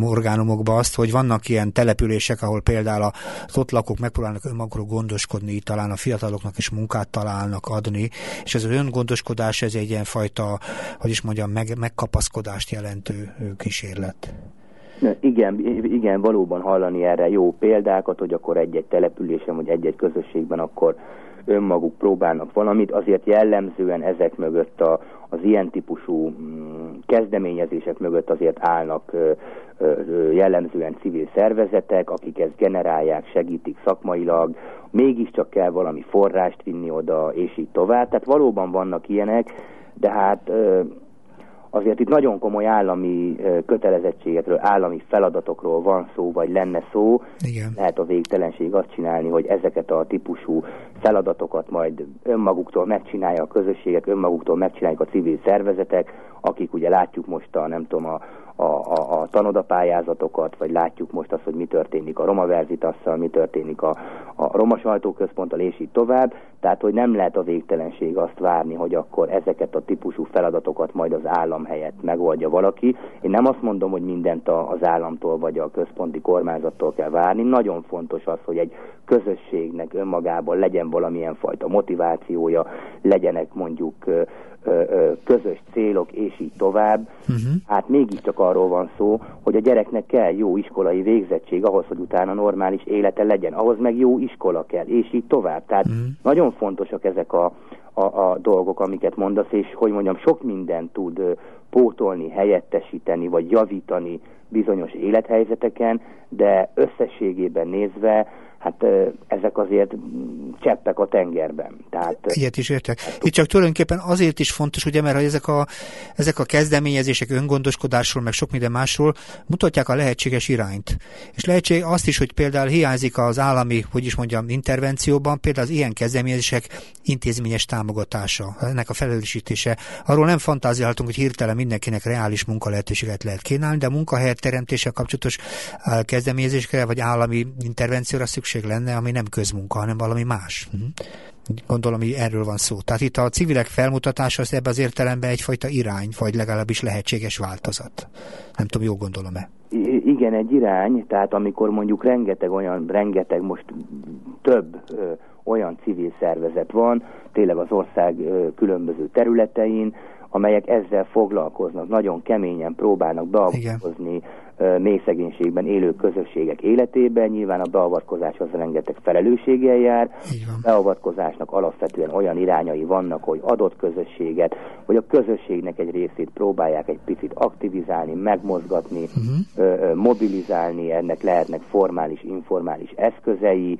orgánumokban azt, hogy vannak ilyen települések, ahol például az ott lakók megpróbálnak önmagukról gondoskodni, talán a fiataloknak is munkát találnak adni, és ez az öngondoskodás, ez egy ilyen fajta, hogy is mondjam, meg, megkapaszkodást jelentő kísérlet. Igen, igen, valóban hallani erre jó példákat, hogy akkor egy-egy településen, vagy egy-egy közösségben akkor önmaguk próbálnak valamit, azért jellemzően ezek mögött a, az ilyen típusú mm, kezdeményezések mögött azért állnak jellemzően civil szervezetek, akik ezt generálják, segítik szakmailag, mégiscsak kell valami forrást vinni oda, és így tovább. Tehát valóban vannak ilyenek, de hát azért itt nagyon komoly állami kötelezettségekről, állami feladatokról van szó, vagy lenne szó. Igen. Lehet a végtelenség azt csinálni, hogy ezeket a típusú feladatokat majd önmaguktól megcsinálja a közösségek, önmaguktól megcsinálják a civil szervezetek, akik ugye látjuk most a, nem tudom, a, a, a, a tanodapályázatokat, vagy látjuk most azt, hogy mi történik a Roma Verzitasszal, mi történik a, a Roma Sajtóközponttal, és így tovább. Tehát, hogy nem lehet a végtelenség azt várni, hogy akkor ezeket a típusú feladatokat majd az állam helyett megoldja valaki. Én nem azt mondom, hogy mindent az államtól vagy a központi kormányzattól kell várni. Nagyon fontos az, hogy egy közösségnek önmagában legyen valamilyen fajta motivációja, legyenek mondjuk közös célok, és így tovább. Uh-huh. Hát mégiscsak arról van szó, hogy a gyereknek kell jó iskolai végzettség ahhoz, hogy utána normális élete legyen. Ahhoz meg jó iskola kell, és így tovább. Tehát uh-huh. nagyon fontosak ezek a, a, a dolgok, amiket mondasz, és hogy mondjam, sok mindent tud pótolni, helyettesíteni, vagy javítani bizonyos élethelyzeteken, de összességében nézve hát ezek azért cseppek a tengerben. Tehát, Ilyet is értek. Itt csak tulajdonképpen azért is fontos, ugye, mert ezek a, ezek a kezdeményezések öngondoskodásról, meg sok minden másról mutatják a lehetséges irányt. És lehetség azt is, hogy például hiányzik az állami, hogy is mondjam, intervencióban, például az ilyen kezdeményezések intézményes támogatása, ennek a felelősítése. Arról nem fantáziáltunk, hogy hirtelen mindenkinek reális munkalehetőséget lehet kínálni, de a munkahelyet teremtése kapcsolatos kezdeményezésekre vagy állami intervencióra szükség szükség lenne, ami nem közmunka, hanem valami más. Mhm. Gondolom, hogy erről van szó. Tehát itt a civilek felmutatása az ebben az értelemben egyfajta irány, vagy legalábbis lehetséges változat. Nem tudom, jól gondolom-e? Igen, egy irány, tehát amikor mondjuk rengeteg olyan, rengeteg most több ö, olyan civil szervezet van, tényleg az ország ö, különböző területein, amelyek ezzel foglalkoznak, nagyon keményen próbálnak beavatkozni mély szegénységben élő közösségek életében. Nyilván a beavatkozás az rengeteg felelősséggel jár. Beavatkozásnak alapvetően olyan irányai vannak, hogy adott közösséget, vagy a közösségnek egy részét próbálják egy picit aktivizálni, megmozgatni, uh-huh. mobilizálni, ennek lehetnek formális, informális eszközei,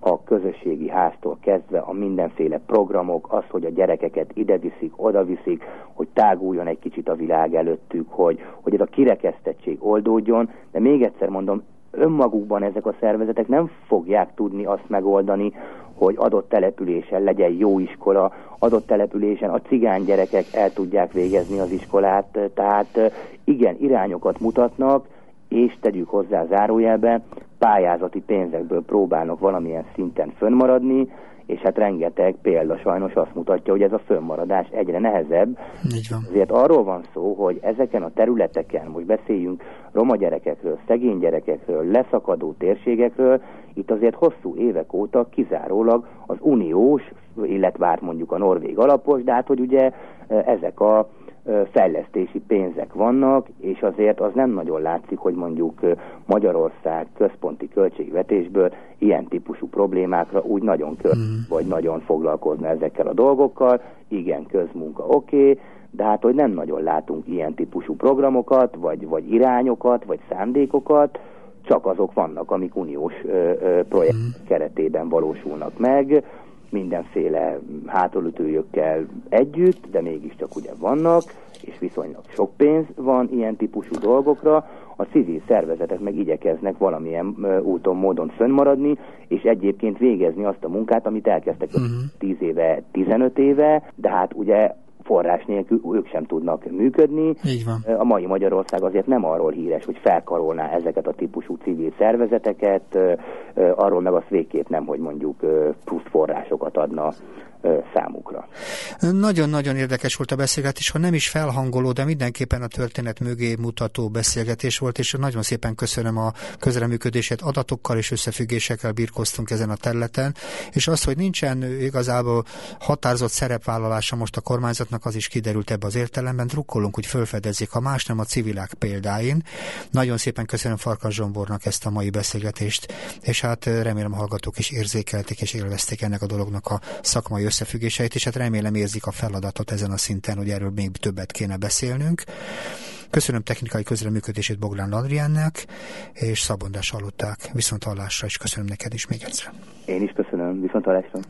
a közösségi háztól kezdve a mindenféle programok, az, hogy a gyerekeket ide viszik, oda viszik, hogy táguljon egy kicsit a világ előttük, hogy, hogy ez a kirekesztettség oldódjon, de még egyszer mondom, önmagukban ezek a szervezetek nem fogják tudni azt megoldani, hogy adott településen legyen jó iskola, adott településen a cigány gyerekek el tudják végezni az iskolát, tehát igen, irányokat mutatnak, és tegyük hozzá zárójelbe, pályázati pénzekből próbálnak valamilyen szinten fönnmaradni, és hát rengeteg példa sajnos azt mutatja, hogy ez a fönnmaradás egyre nehezebb. Így van. Ezért arról van szó, hogy ezeken a területeken, most beszéljünk roma gyerekekről, szegény gyerekekről, leszakadó térségekről, itt azért hosszú évek óta kizárólag az uniós, illetve hát mondjuk a norvég alapos, de hát hogy ugye ezek a fejlesztési pénzek vannak, és azért az nem nagyon látszik, hogy mondjuk Magyarország központi költségvetésből ilyen típusú problémákra úgy nagyon kö, mm. vagy nagyon foglalkozna ezekkel a dolgokkal. Igen, közmunka, oké, okay, de hát, hogy nem nagyon látunk ilyen típusú programokat, vagy, vagy irányokat, vagy szándékokat, csak azok vannak, amik uniós ö, ö, projekt mm. keretében valósulnak meg mindenféle hátulütőjökkel együtt, de mégiscsak ugye vannak, és viszonylag sok pénz van ilyen típusú dolgokra, a civil szervezetek meg igyekeznek valamilyen úton, módon fönnmaradni, és egyébként végezni azt a munkát, amit elkezdtek uh-huh. Mhm. 10 éve, 15 éve, de hát ugye forrás nélkül ők sem tudnak működni. Így van. A mai Magyarország azért nem arról híres, hogy felkarolná ezeket a típusú civil szervezeteket, arról meg azt végképp nem, hogy mondjuk plusz forrásokat adna számukra. Nagyon-nagyon érdekes volt a beszélgetés, ha nem is felhangoló, de mindenképpen a történet mögé mutató beszélgetés volt, és nagyon szépen köszönöm a közreműködését, adatokkal és összefüggésekkel birkoztunk ezen a területen, és az, hogy nincsen igazából határozott szerepvállalása most a kormányzatnak, az is kiderült ebbe az értelemben, drukkolunk, hogy fölfedezzék, ha más nem a civilák példáin. Nagyon szépen köszönöm Farkas Zsombornak ezt a mai beszélgetést, és hát remélem a hallgatók is érzékelték és élvezték ennek a dolognak a szakmai összefüggéseit, és hát remélem érzik a feladatot ezen a szinten, hogy erről még többet kéne beszélnünk. Köszönöm technikai közreműködését Boglán Adriánnak, és Szabondás hallották. Viszont hallásra, és köszönöm neked is még egyszer. Én is köszönöm, viszont hallásra.